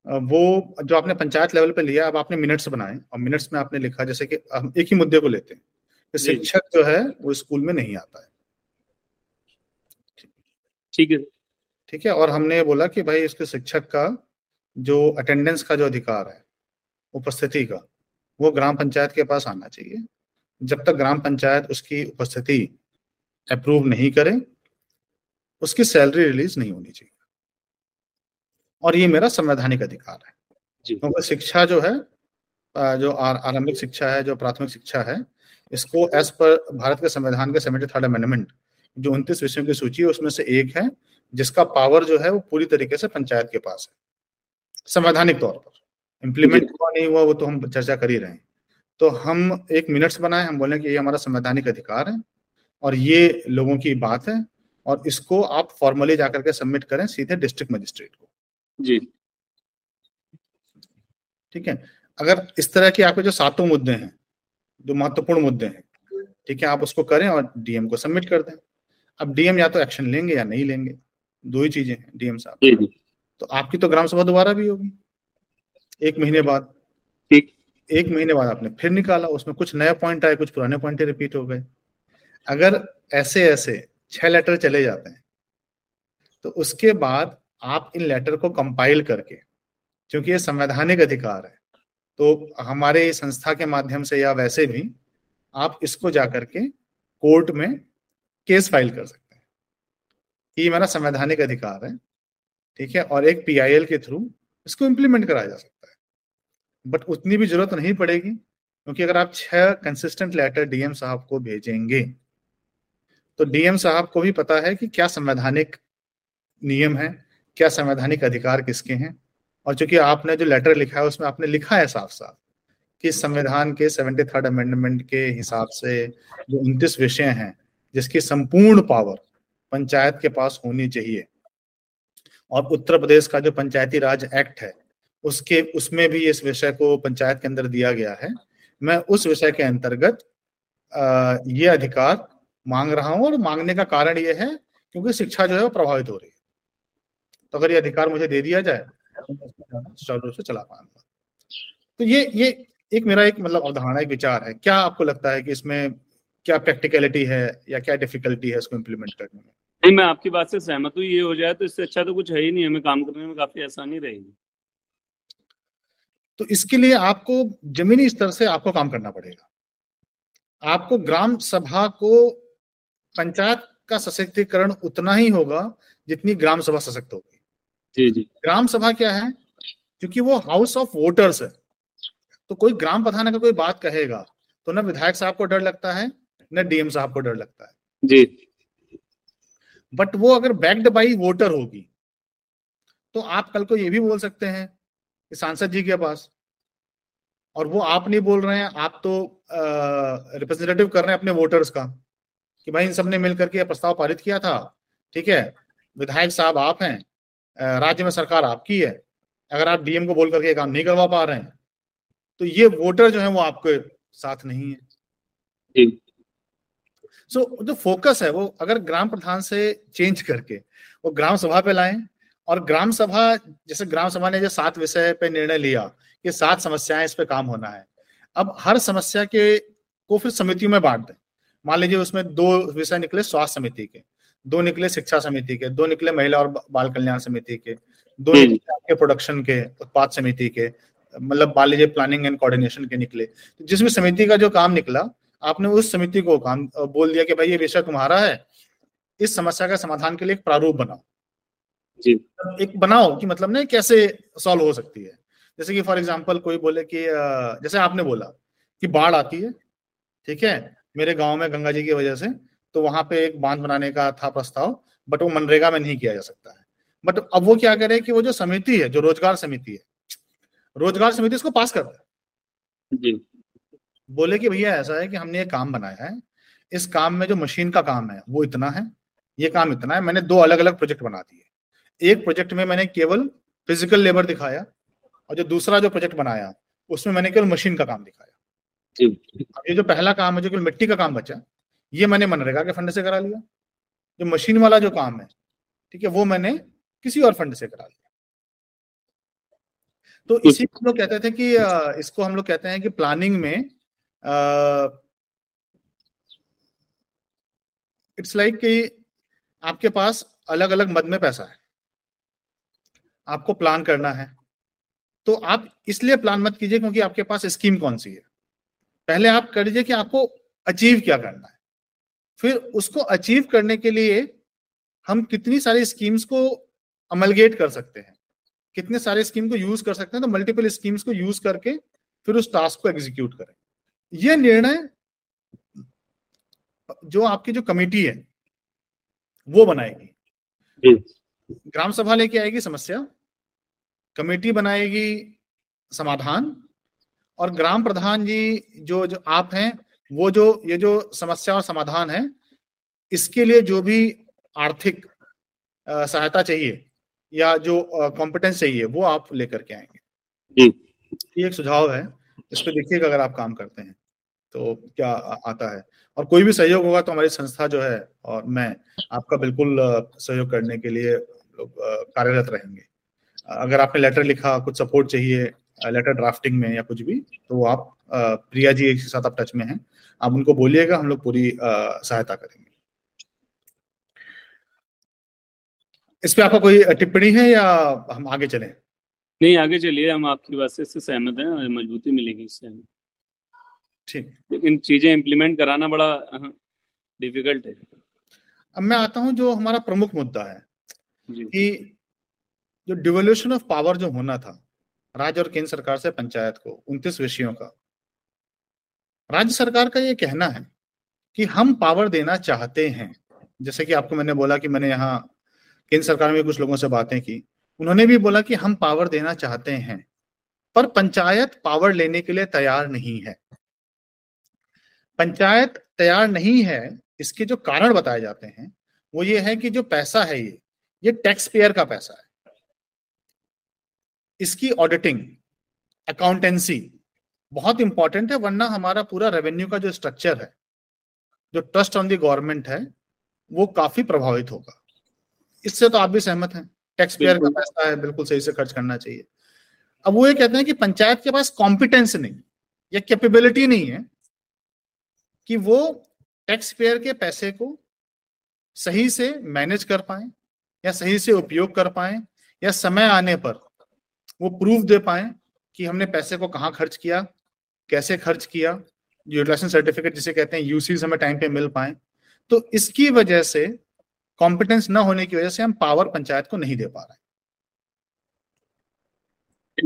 वो जो आपने पंचायत लेवल पे लिया अब आपने मिनट्स बनाए और मिनट्स में आपने लिखा जैसे कि हम एक ही मुद्दे को लेते हैं कि शिक्षक जो है वो स्कूल में नहीं आता है। ठीक है। ठीक है? और हमने बोला कि भाई इसके शिक्षक का जो अटेंडेंस का जो अधिकार है उपस्थिति का वो ग्राम पंचायत के पास आना चाहिए। जब तक ग्राम पंचायत उसकी उपस्थिति अप्रूव नहीं करे उसकी सैलरी रिलीज़ नहीं होनी चाहिए। और ये मेरा संवैधानिक अधिकार है। क्योंकि तो शिक्षा जो है जो आरंभिक शिक्षा है जो प्राथमिक शिक्षा है इसको एज पर भारत के संविधान के सेवेंटी थर्ड अमेंडमेंट जो उनतीस विषयों की सूची है उसमें से एक है जिसका पावर जो है वो पूरी तरीके से पंचायत के पास है। संवैधानिक तौर पर। इम्प्लीमेंट हुआ नहीं हुआ वो तो हम चर्चा कर ही रहे हैं। तो हम एक मिनट्स बनाए हम बोले कि ये हमारा संवैधानिक अधिकार है और ये लोगों की बात है और इसको आप फॉर्मली जाकर के सबमिट करें सीधे डिस्ट्रिक्ट मजिस्ट्रेट को। जी। ठीक है? अगर इस तरह के आपके जो सातों मुद्दे हैं जो महत्वपूर्ण मुद्दे हैं ठीक है आप उसको करें और डीएम को सबमिट कर दें। अब डीएम या तो एक्शन लेंगे या नहीं लेंगे। दो ही चीज़ें हैं डीएम साहब। तो आपकी तो ग्राम सभा दोबारा भी होगी। एक महीने बाद। ठीक। एक महीने बाद आपने फिर निकाला उसमें कुछ नया पॉइंट आए कुछ पुराने पॉइंट रिपीट हो गए। अगर ऐसे ऐसे छह लेटर चले जाते हैं तो उसके बाद आप इन लेटर को कंपाइल करके क्योंकि ये संवैधानिक अधिकार है तो हमारे संस्था के माध्यम से या वैसे भी आप इसको जाकर के कोर्ट में केस फ़ाइल कर सकते ये मेरा संवैधानिक अधिकार है, ठीक है, और एक पीआईएल के थ्रू इसको इम्प्लीमेंट कराया जा सकता है। बट उतनी भी ज़रूरत नहीं पड़ेगी, क्योंकि अगर आप छह कंसिस्टेंट लेटर डीएम साहब को भेजेंगे तो डीएम साहब को भी पता है कि क्या संवैधानिक नियम है, क्या संवैधानिक अधिकार किसके हैं, और चूँकि आपने जो लेटर लिखा है, उसमें आपने लिखा है साफ़ साफ़ कि संविधान के सेवेंटी थर्ड अमेंडमेंट के हिसाब से जो उनतीस विषय हैं, जिसकी संपूर्ण पावर पंचायत के पास होनी चाहिए। और उत्तर प्रदेश का जो पंचायती राज एक्ट है, उसके, उसमें भी इस विषय को पंचायत के अंदर दिया गया है। मैं उस विषय के अंतर्गत ये अधिकार मांग रहा हूँ और मांगने का कारण ये है क्योंकि शिक्षा जो है वो प्रभावित हो रही है। तो अगर ये अधिकार मुझे दे दिया जाए तो से चला पाऊँगा। तो ये ये एक मेरा एक मतलब अवधारणा, एक विचार है। क्या आपको लगता है कि इसमें क्या प्रैक्टिकलिटी है या क्या डिफिकल्टी है इसको इम्प्लीमेंट करने में? नहीं मैं आपकी बात से सहमत हूँ ये हो जाए तो इससे अच्छा तो कुछ है ही नहीं हमें काम करने में काफ़ी आसानी रहेगी। तो इसके लिए आपको जमीनी स्तर से आपको काम करना पड़ेगा। आपको ग्राम सभा को पंचायत का सशक्तिकरण उतना ही होगा जितनी ग्राम सभा सशक्त होगी। जी जी। ग्राम सभा क्या है? क्योंकि वो हाउस ऑफ़ वोटर्स है। तो कोई ग्राम प्रधान अगर कोई बात कहेगा तो ना विधायक साहब को डर लगता है न डीएम साहब को डर लगता है। जी। बट वो अगर बैक्ड बाई वोटर होगी तो आप कल को ये भी बोल सकते हैं कि सांसद जी के पास, और वो आप नहीं बोल रहे हैं, आप तो रिप्रेजेंटेटिव कर रहे हैं अपने वोटर्स का, कि भाई इन सबने मिलकर के प्रस्ताव पारित किया था, ठीक है? विधायक साहब आप हैं राज्य में सरकार आपकी है, अगर आप डीएम को बोल करके काम नहीं करवा पा रहे हैं तो ये वोटर जो है वो आपके साथ नहीं है। सो so, जो फोकस है वो अगर ग्राम प्रधान से चेंज करके वो ग्राम सभा पे लाएँ और ग्राम सभा जैसे ग्राम सभा ने जो सात विषय पे निर्णय लिया कि सात समस्याएँ इस पे काम होना है अब हर समस्या के को फिर समितियों में बांट दें। मान लीजिए उसमें दो विषय निकले स्वास्थ्य समिति के दो निकले शिक्षा समिति के दो निकले महिला और बाल कल्याण समिति के दो निकले प्रोडक्शन के उत्पाद समिति के मतलब मान लीजिए प्लानिंग एंड कोऑर्डिनेशन के निकले। तो जिसमें समिति का जो काम निकला आपने उस समिति को काम बोल दिया कि भाई ये विषय तुम्हारा है इस समस्या का समाधान के लिए एक प्रारूप बनाओ। जी। एक बनाओ कि मतलब ना कैसे सॉल्व हो सकती है। जैसे कि फॉर एग्ज़ाम्पल कोई बोले कि जैसे आपने बोला कि बाढ़ आती है ठीक है मेरे गाँव में गंगा जी की वजह से तो वहाँ पे एक बाँध बनाने का था प्रस्ताव बट वो मनरेगा में नहीं किया जा सकता है। बट अब वो क्या करे कि वो जो समिति है जो रोज़गार समिति है रोज़गार समिति इसको पास कर दे। बोले कि भैया ऐसा है कि हमने ये काम बनाया है इस काम में जो मशीन का काम है वो इतना है ये काम इतना है मैंने दो अलग अलग प्रोजेक्ट बना दिए। एक प्रोजेक्ट में मैंने केवल फ़िज़िकल लेबर दिखाया और जो दूसरा जो प्रोजेक्ट बनाया उसमें मैंने केवल मशीन का काम दिखाया। अब ये जो पहला काम है जो केवल मिट्टी का काम बचा ये मैंने मनरेगा के फंड से करा लिया। जो मशीन वाला जो काम है ठीक है वो मैंने किसी और फंड से करा लिया। तो इसी को लोग कहते थे कि इसको हम लोग कहते हैं कि प्लानिंग में इट्स लाइक कि आपके पास अलग अलग मद में पैसा है। आपको प्लान करना है। तो आप इसलिए प्लान मत कीजिए क्योंकि आपके पास स्कीम कौन सी है? पहले आप कर लीजिए कि आपको अचीव क्या करना है। फिर उसको अचीव करने के लिए हम कितनी सारी स्कीम्स को अमलगेट कर सकते हैं। कितने सारे स्कीम को यूज़ कर सकते हैं तो मल्टीपल स्कीम्स को यूज़ करके फिर उस टास्क को एग्जीक्यूट करें। यह निर्णय जो आपकी जो कमेटी है वो बनाएगी। ग्राम सभा लेके आएगी समस्या कमेटी बनाएगी समाधान और ग्राम प्रधान जी जो जो आप हैं वो जो ये जो समस्या और समाधान है इसके लिए जो भी आर्थिक सहायता चाहिए या जो कॉम्पिटेंस चाहिए वो आप लेकर के आएँगे। जी। ये एक सुझाव है इस पर देखिएगा अगर आप काम करते हैं। तो क्या आता है? और कोई भी सहयोग होगा तो हमारी संस्था जो है और मैं आपका बिल्कुल सहयोग करने के लिए कार्यरत रहेंगे। अगर आपने लेटर लिखा, कुछ सपोर्ट चाहिए लेटर ड्राफ्टिंग में या कुछ भी तो आप प्रिया जी के साथ आप टच में हैं। आप उनको बोलिएगा, हम लोग पूरी सहायता करेंगे। इस पे आपका कोई टिप्पणी है या हम आगे चलें? नहीं, आगे चलिए, हम आपकी बात से सहमत हैं मजबूती मिलेगी इससे। ठीक। लेकिन चीज़ें इम्प्लीमेंट कराना बड़ा डिफ़िकल्ट है। अब मैं आता हूँ जो हमारा प्रमुख मुद्दा है कि जो डिवोल्यूशन ऑफ़ पावर जो होना था राज्य और केंद्र सरकार से पंचायत को उनतीस विषयों का राज्य सरकार का ये कहना है कि हम पावर देना चाहते हैं। जैसे कि आपको मैंने बोला कि मैंने यहाँ केंद्र सरकार में कुछ लोगों से बातें की। उन्होंने भी बोला कि हम पावर देना चाहते हैं पर पंचायत पावर लेने के लिए तैयार नहीं है। पंचायत तैयार नहीं है इसके जो कारण बताए जाते हैं वो ये है कि जो पैसा है ये ये टैक्स पेयर का पैसा है। इसकी ऑडिटिंग अकाउंटेंसी बहुत इंपॉर्टेंट है वरना हमारा पूरा रेवेन्यू का जो स्ट्रक्चर है जो ट्रस्ट ऑन द गवर्नमेंट है वो काफ़ी प्रभावित होगा। इससे तो आप भी सहमत हैं टैक्स पेयर का पैसा है बिल्कुल सही से खर्च करना चाहिए। अब वो ये कहते हैं कि पंचायत के पास कॉम्पिटेंस नहीं या कैपेबिलिटी नहीं है कि वो टैक्स पेयर के पैसे को सही से मैनेज कर पाए, या सही से उपयोग कर पाए, या समय आने पर वो प्रूफ दे पाए कि हमने पैसे को कहाँ खर्च किया, कैसे खर्च किया यूटिलाइजेशन सर्टिफिकेट जिसे कहते हैं यूसीज हमें टाइम पे मिल पाए। तो इसकी वजह से कॉम्पिटेंस न होने की वजह से हम पावर पंचायत को नहीं दे पा रहे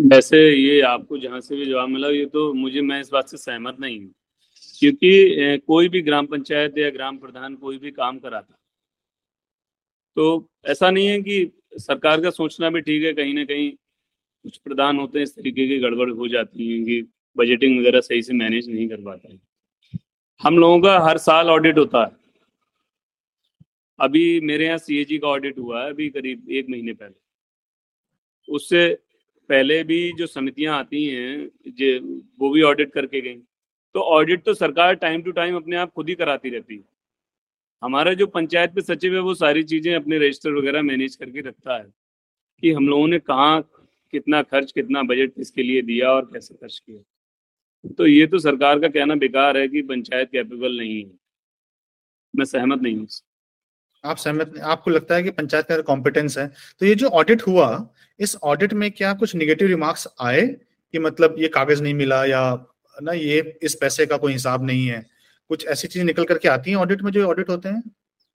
वैसे ये आपको जहाँ से भी जवाब मिला, ये तो मुझे, मैं इस बात से सहमत नहीं हूँ। क्योंकि कोई भी ग्राम पंचायत या ग्राम प्रधान कोई भी काम कराता। तो ऐसा नहीं है कि सरकार का सोचना भी ठीक है, कहीं ना कहीं कुछ प्रधान होते हैं, इस तरीके की गड़बड़ हो जाती है कि बजटिंग वगैरह सही से मैनेज नहीं कर पाते हैं। हम लोगों का हर साल ऑडिट होता है। अभी मेरे यहाँ सीएजी का ऑडिट हुआ है, अभी करीब एक महीने पहले। उससे पहले भी जो समितियाँ आती हैं, जो, वो भी ऑडिट करके गई। तो ऑडिट तो सरकार टाइम टू टाइम अपने आप खुद ही कराती रहती है। हमारा जो पंचायत पे सचिव है, वो सारी चीज़ें अपने रजिस्टर वगैरह मैनेज करके रखता है कि हम लोगों ने कहाँ कितना खर्च, कितना बजट किसके लिए दिया और कैसे खर्च किया। तो ये तो सरकार का कहना बेकार है कि पंचायत कैपेबल नहीं है। मैं सहमत नहीं हूँ। आप सहमत आपको लगता है कि पंचायत का कॉम्पिटेंस है? तो ये जो ऑडिट हुआ, इस ऑडिट में क्या कुछ निगेटिव रिमार्क्स आए कि मतलब ये कागज़ नहीं मिला या ना ये इस पैसे का कोई हिसाब नहीं है। कुछ ऐसी चीज़ निकल करके आती हैं ऑडिट में जो ऑडिट होते हैं?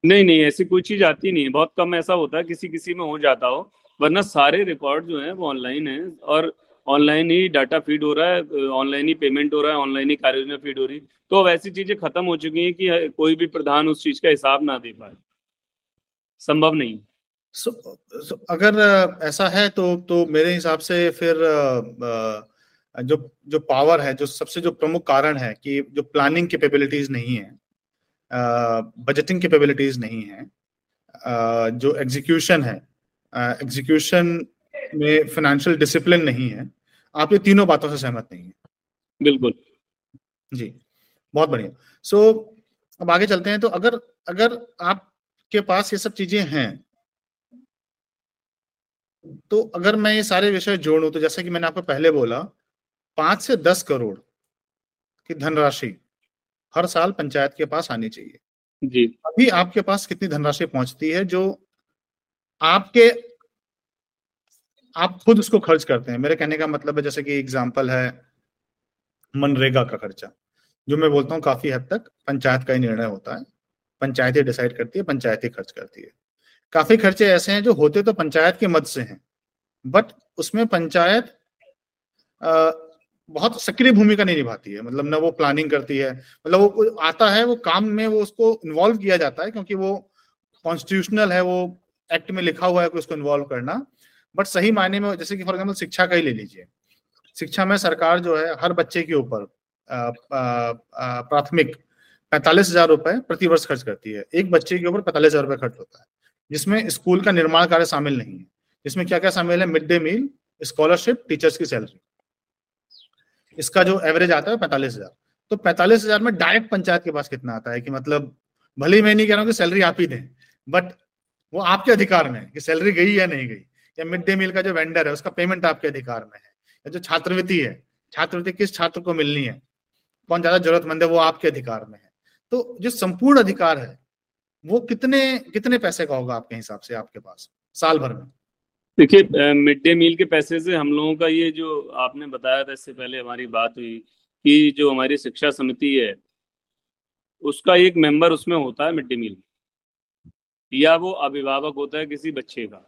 नहीं नहीं ऐसी कोई चीज़ आती नहीं है। बहुत कम ऐसा होता है किसी किसी में हो जाता हो वरना सारे रिकॉर्ड जो है वो ऑनलाइन है और ऑनलाइन ही डाटा फ़ीड हो रहा है ऑनलाइन ही पेमेंट हो रहा है ऑनलाइन ही कार्य फ़ीड हो रही है। तो अब ऐसी चीज़ें खत्म हो चुकी हैं कि कोई भी प्रधान उस चीज़ का हिसाब ना दे पाए। संभव नहीं। so, so, अगर ऐसा है तो तो मेरे हिसाब से फिर आ, जो जो पावर है जो सबसे जो प्रमुख कारण है कि जो प्लानिंग कैपेबिलिटीज नहीं है बजटिंग कैपेबिलिटीज नहीं है जो एग्जीक्यूशन है एग्जीक्यूशन में फाइनेंशियल डिसिप्लिन नहीं है आप ये तीनों बातों से सहमत नहीं है। बिल्कुल। जी बहुत बढ़िया। सो so, अब आगे चलते हैं तो अगर अगर आपके पास ये सब चीज़ें हैं तो अगर मैं ये सारे विषय जोड़ू तो जैसा कि मैंने आपको पहले बोला पाँच से दस करोड़ की धनराशि हर साल पंचायत के पास आनी चाहिए। जी। अभी आपके पास कितनी धनराशि पहुँचती है जो आपके आप खुद उसको खर्च करते हैं। मेरे कहने का मतलब है जैसे कि एग्ज़ाम्पल है मनरेगा का खर्चा जो मैं बोलता हूँ काफ़ी हद तक पंचायत का ही निर्णय होता है। पंचायत ही डिसाइड करती है पंचायत ही खर्च करती है। काफ़ी खर्चे ऐसे हैं जो होते तो पंचायत के मद से हैं बट उसमें पंचायत बहुत सक्रिय भूमिका नहीं निभाती है। मतलब ना वो प्लानिंग करती है। मतलब वो आता है, वो काम में वो उसको इन्वॉल्व किया जाता है क्योंकि वो कॉन्स्टिट्यूशनल है, वो एक्ट में लिखा हुआ है कि उसको इन्वॉल्व करना। बट सही मायने में जैसे कि फॉर एग्ज़ाम्पल शिक्षा का ही ले लीजिए। शिक्षा में सरकार जो है, हर बच्चे के ऊपर प्राथमिक पैंतालीस हज़ार रुपए प्रति वर्ष खर्च करती है। एक बच्चे के ऊपर पैंतालीस हज़ार रुपए खर्च होता है। जिसमें स्कूल का निर्माण कार्य शामिल नहीं है। जिसमें क्या क्या शामिल है? Mid day meal, scholarship, teachers की सैलरी। इसका जो एवरेज आता है पैंतालीस हज़ार। तो पैंतालीस हज़ार में डायरेक्ट पंचायत के पास कितना आता है? कि मतलब भले ही मैं नहीं कह रहा हूँ कि सैलरी आप ही दें बट वो आपके अधिकार में है कि सैलरी गई या नहीं गई। या मिड डे मील का जो वेंडर है, उसका पेमेंट आपके अधिकार में है। या जो छात्रवृत्ति है, छात्रवृत्ति किस छात्र को मिलनी है? कौन ज़्यादा जरूरतमंद है, वो आपके अधिकार में है। तो जो संपूर्ण अधिकार है, वो कितने कितने पैसे का होगा आपके हिसाब से आपके पास, साल भर में? देखिए मिड डे मील के पैसे से हम लोगों का ये जो आपने बताया था इससे पहले हमारी बात हुई कि जो हमारी शिक्षा समिति है उसका एक मेंबर उसमें होता है मिड डे मील। या वो अभिभावक होता है किसी बच्चे का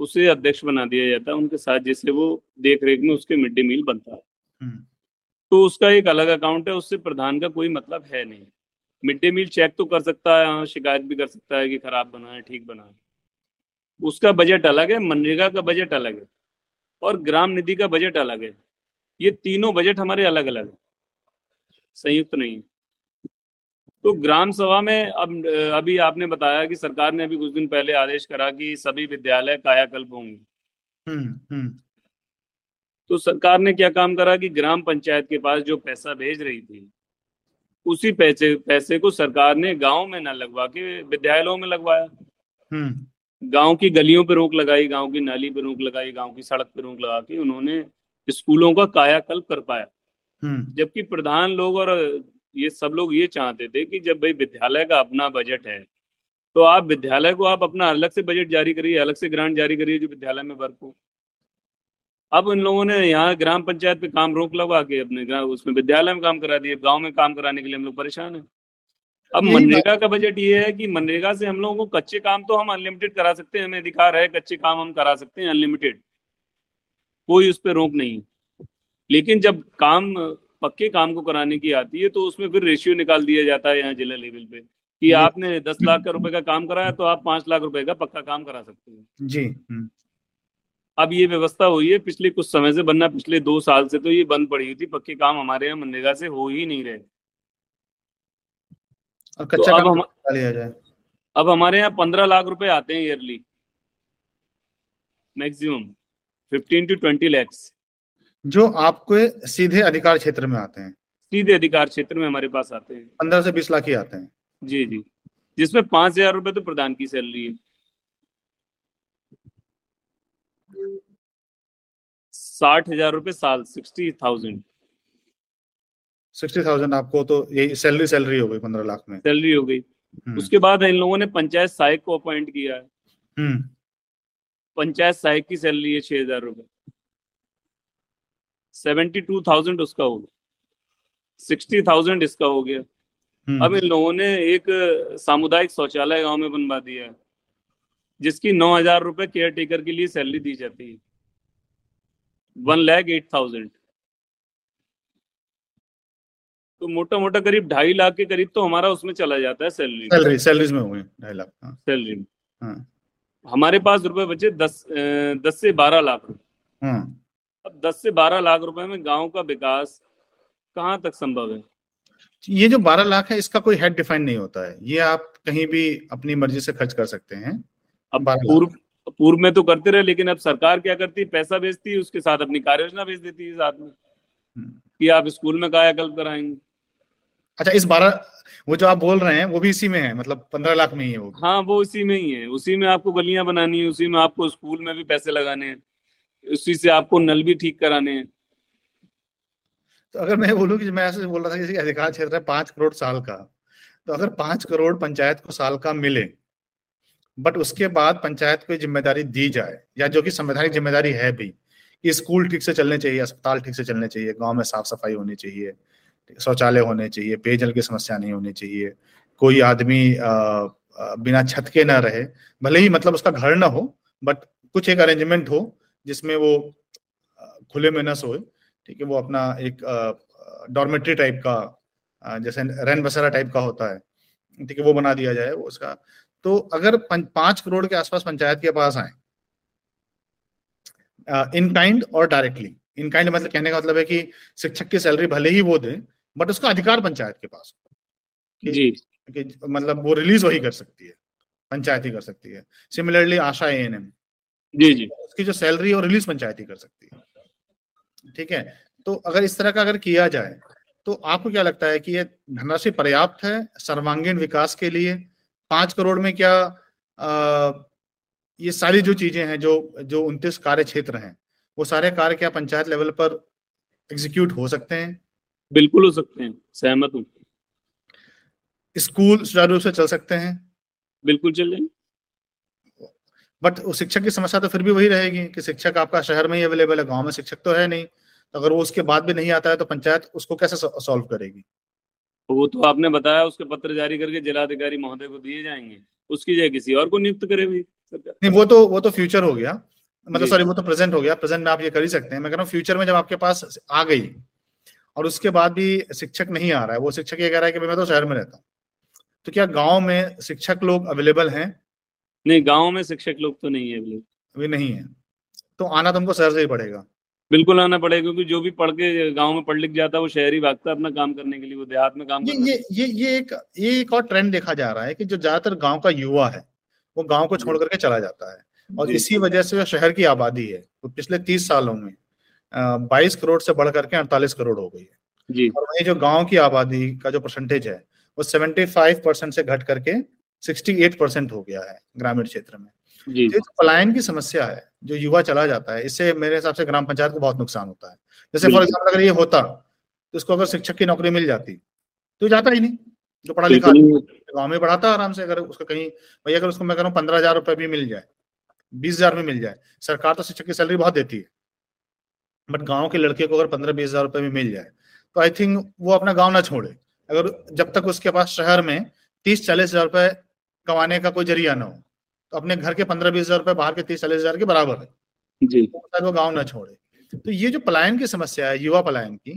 उसे अध्यक्ष बना दिया जाता है उनके साथ जैसे वो देख रेख में उसके मिड डे मील बनता है। हम्म। तो उसका एक अलग अकाउंट है उससे प्रधान का कोई मतलब है नहीं। मिड डे मील चेक तो कर सकता है हाँ शिकायत भी कर सकता है कि खराब बना है ठीक बना है। उसका बजट अलग है मनरेगा का बजट अलग है और ग्राम निधि का बजट अलग है। ये तीनों बजट हमारे अलग अलग है। संयुक्त नहीं तो ग्राम सभा में अब अभी आपने बताया कि सरकार ने अभी कुछ दिन पहले आदेश करा कि सभी विद्यालय कायाकल्प होंगे। हम्म, हम्म। तो सरकार ने क्या काम करा कि ग्राम पंचायत के पास जो पैसा भेज रही थी उसी पैसे पैसे को सरकार ने गाँव में न लगवा के विद्यालयों में लगवाया। हम्म। गाँव की गलियों पर रोक लगाई गाँव की नाली पे रोक लगाई गाँव की सड़क पर रोक लगा के उन्होंने स्कूलों का कायाकल्प कर पाया। जबकि प्रधान लोग और ये सब लोग ये चाहते थे कि जब भाई विद्यालय का अपना बजट है तो आप विद्यालय को आप अपना अलग से बजट जारी करिए अलग से ग्रांट जारी करिए जो विद्यालय में वर्क हो। अब इन लोगों ने यहाँ ग्राम पंचायत पे काम रोक लगा के अपने उसमें विद्यालय में काम करा दिए गाँव में काम कराने के लिए हम लोग परेशान है। अब मनरेगा का बजट ये है कि मनरेगा से हम लोगों को कच्चे काम तो हम अनलिमिटेड करा सकते हैं हमें अधिकार है कच्चे काम हम करा सकते हैं अनलिमिटेड कोई उस पर रोक नहीं। लेकिन जब काम पक्के काम को कराने की आती है तो उसमें फिर रेशियो निकाल दिया जाता है यहाँ जिला लेवल पे कि आपने दस लाख का रुपए का काम कराया तो आप पाँच लाख रुपए का पक्का काम करा सकते हैं। जी हम्म। अब ये व्यवस्था हुई है पिछले कुछ समय से बनना पिछले दो साल से तो ये बंद पड़ी हुई थी पक्के काम हमारे यहाँ मनरेगा से हो ही नहीं रहे। और कच्चा तो अब हम लिया जाए। अब हमारे यहाँ पंद्रह लाख रुपए आते हैं yearly maximum fifteen to twenty lakhs जो आपको सीधे अधिकार क्षेत्र में आते हैं। सीधे अधिकार क्षेत्र में हमारे पास आते हैं। पंद्रह से बीस लाख ही आते हैं। जी जी। जिसमें पाँच हज़ार रुपए तो प्रधान की सैलरी है। साठ हज़ार रुपए साल सिक्सटी थाउज़ेंड सिक्सटी थाउज़ेंड आपको तो ये सैलरी सैलरी हो गई पंद्रह लाख में। सैलरी हो गई। हम्म। उसके बाद इन लोगों ने पंचायत सहायक को अपॉइंट किया है। हम्म। पंचायत सहायक की सैलरी है छह हज़ार रुपए। सेवेंटी टू थाउज़ेंड उसका हो गया। सिक्सटी थाउज़ेंड इसका हो गया। हम्म। अब इन लोगों ने एक सामुदायिक शौचालय गाँव में बनवा दिया है जिसकी नौ हज़ार रुपए केयर टेकर के लिए सैलरी दी जाती है। One lakh eight thousand. तो मोटा मोटा करीब ढाई लाख के करीब तो हमारा उसमें चला जाता है सैलरी। सैलरी सैलरीज में हुए ढाई लाख सैलरी में। हाँ। हमारे पास रुपए बचे दस दस से बारह लाख रुपए। हाँ। अब दस से बारह लाख रुपए में गाँव का विकास कहाँ तक संभव है? ये जो बारह लाख है इसका कोई हेड डिफाइन नहीं होता है। ये आप कहीं भी अपनी मर्ज़ी से खर्च कर सकते हैं। अब पूर्व पूर्व में तो करते रहे लेकिन अब सरकार क्या करती है? पैसा भेजती है उसके साथ अपनी कार्य योजना भेज देती है साथ में हम्म। कि आप स्कूल में कायाकल्प कराएँगे। अच्छा इस बारह वो जो आप बोल रहे हैं वो भी इसी में है मतलब पंद्रह लाख में ही है वो। हाँ वो इसी में ही है। उसी में आपको गलियाँ बनानी है उसी में आपको स्कूल में भी पैसे लगाने हैं उसी से आपको नल भी ठीक कराने हैं। तो अगर मैं बोलूँ कि मैं ऐसे बोल रहा था किसी अधिकार क्षेत्र है पाँच करोड़ साल का तो अगर पाँच करोड़ पंचायत को साल का मिले बट उसके बाद पंचायत को ज़िम्मेदारी दी जाए या जो कि संवैधानिक ज़िम्मेदारी है भी कि स्कूल ठीक से चलने चाहिए अस्पताल ठीक से चलने चाहिए गाँव में साफ़ सफ़ाई होनी चाहिए शौचालय होने चाहिए, पेयजल की समस्या नहीं होनी चाहिए, कोई आदमी बिना छत के ना रहे, भले ही मतलब उसका घर ना हो बट कुछ एक अरेंजमेंट हो, जिसमें वो खुले में न सोए, ठीक है, वो अपना एक डॉर्मेट्री टाइप का जैसे रैन बसेरा टाइप का होता है, ठीक है, वो बना दिया जाए, वो उसका तो अगर पाँच करोड़ के आसपास पंचायत के पास आए इन काइंड और डायरेक्टली इन काइंड मतलब कहने का मतलब है कि शिक्षक की सैलरी भले ही वो दे बट उसका अधिकार पंचायत के पास जी। कि मतलब वो रिलीज़ वही कर सकती है पंचायत ही कर सकती है। Similarly ASHA A N M जी जी। उसकी जो सैलरी और रिलीज़ पंचायत ही कर सकती है। ठीक है? तो अगर इस तरह का अगर किया जाए तो आपको क्या लगता है कि ये धनराशि पर्याप्त है सर्वांगीण विकास के लिए? पाँच करोड़ में क्या आ, ये सारी जो चीज़ें हैं जो जो उनतीस कार्य क्षेत्र हैं वो सारे कार्य क्या पंचायत लेवल पर एग्जीक्यूट हो सकते हैं? बिल्कुल हो सकते हैं सहमत हूँ। स्कूल सुचारू रूप से चल सकते हैं। बिल्कुल चल जाएँगे। बट शिक्षक की समस्या तो फिर भी वही रहेगी कि शिक्षक आपका शहर में ही अवेलेबल है गाँव में शिक्षक तो है नहीं। तो अगर वो उसके बाद भी नहीं आता है तो पंचायत उसको कैसे सॉल्व करेगी? वो तो आपने बताया उसके पत्र जारी करके जिलाधिकारी महोदय को दिए जाएँगे। उसकी जगह किसी और को नियुक्त करे भाई नहीं वो तो वो तो फ्यूचर हो गया। मतलब सॉरी वो तो प्रेजेंट हो गया। प्रेजेंट में आप ये कर ही सकते हैं। मैं कह रहा हूँ फ्यूचर में जब आपके पास आ गई और उसके बाद भी शिक्षक नहीं आ रहा है। वो शिक्षक ये कह रहा है कि मैं तो शहर में रहता हूँ। तो क्या गाँव में शिक्षक लोग अवेलेबल हैं? नहीं गाँव में शिक्षक लोग तो नहीं है अभी। नहीं है। तो आना तुमको शहर से ही पड़ेगा। बिल्कुल आना पड़ेगा क्योंकि जो भी पढ़ के गाँव में पढ़ लिख जाता है वो शहरी भागता है अपना काम करने के लिए वो देहात में काम ये ये ये ये एक ये एक और ट्रेंड देखा जा रहा है कि जो ज़्यादातर गाँव का युवा है वो गाँव को छोड़ करके चला जाता है। और इसी वजह से जो शहर की आबादी है वो पिछले तीस सालों में। बाईस करोड़ से बढ़ करके अड़तालीस करोड़ हो गई है। जी। और वही जो गाँव की आबादी का जो परसेंटेज है वो सेवेंटी फाइव परसेंट से घट करके सिक्सटी एट परसेंट हो गया है ग्रामीण क्षेत्र में। जी। तो पलायन की समस्या है जो युवा चला जाता है इससे मेरे हिसाब से ग्राम पंचायत को बहुत नुकसान होता है। जैसे फॉर एग्ज़ाम्पल अगर ये होता तो उसको अगर शिक्षक की नौकरी मिल जाती तो जाता ही नहीं। जो पढ़ा लिखा गाँव में पढ़ाता आराम से अगर उसको कहीं भैया अगर उसको मैं कह रहा हूँ पंद्रह हज़ार रुपए भी मिल जाए बीस हज़ार में मिल जाए सरकार तो शिक्षक की सैलरी बहुत देती है। बट गाँव के लड़के को अगर पंद्रह बीस हज़ार रुपए में मिल जाए तो आई थिंक वो अपना गाँव ना छोड़े। अगर जब तक उसके पास शहर में तीस चालीस हज़ार रुपए कमाने का कोई ज़रिया ना हो तो अपने घर के पंद्रह बीस हज़ार रुपए बाहर के तीस चालीस हज़ार के बराबर है। जी। तो वो गाँव ना छोड़े। तो ये जो पलायन की समस्या है युवा पलायन की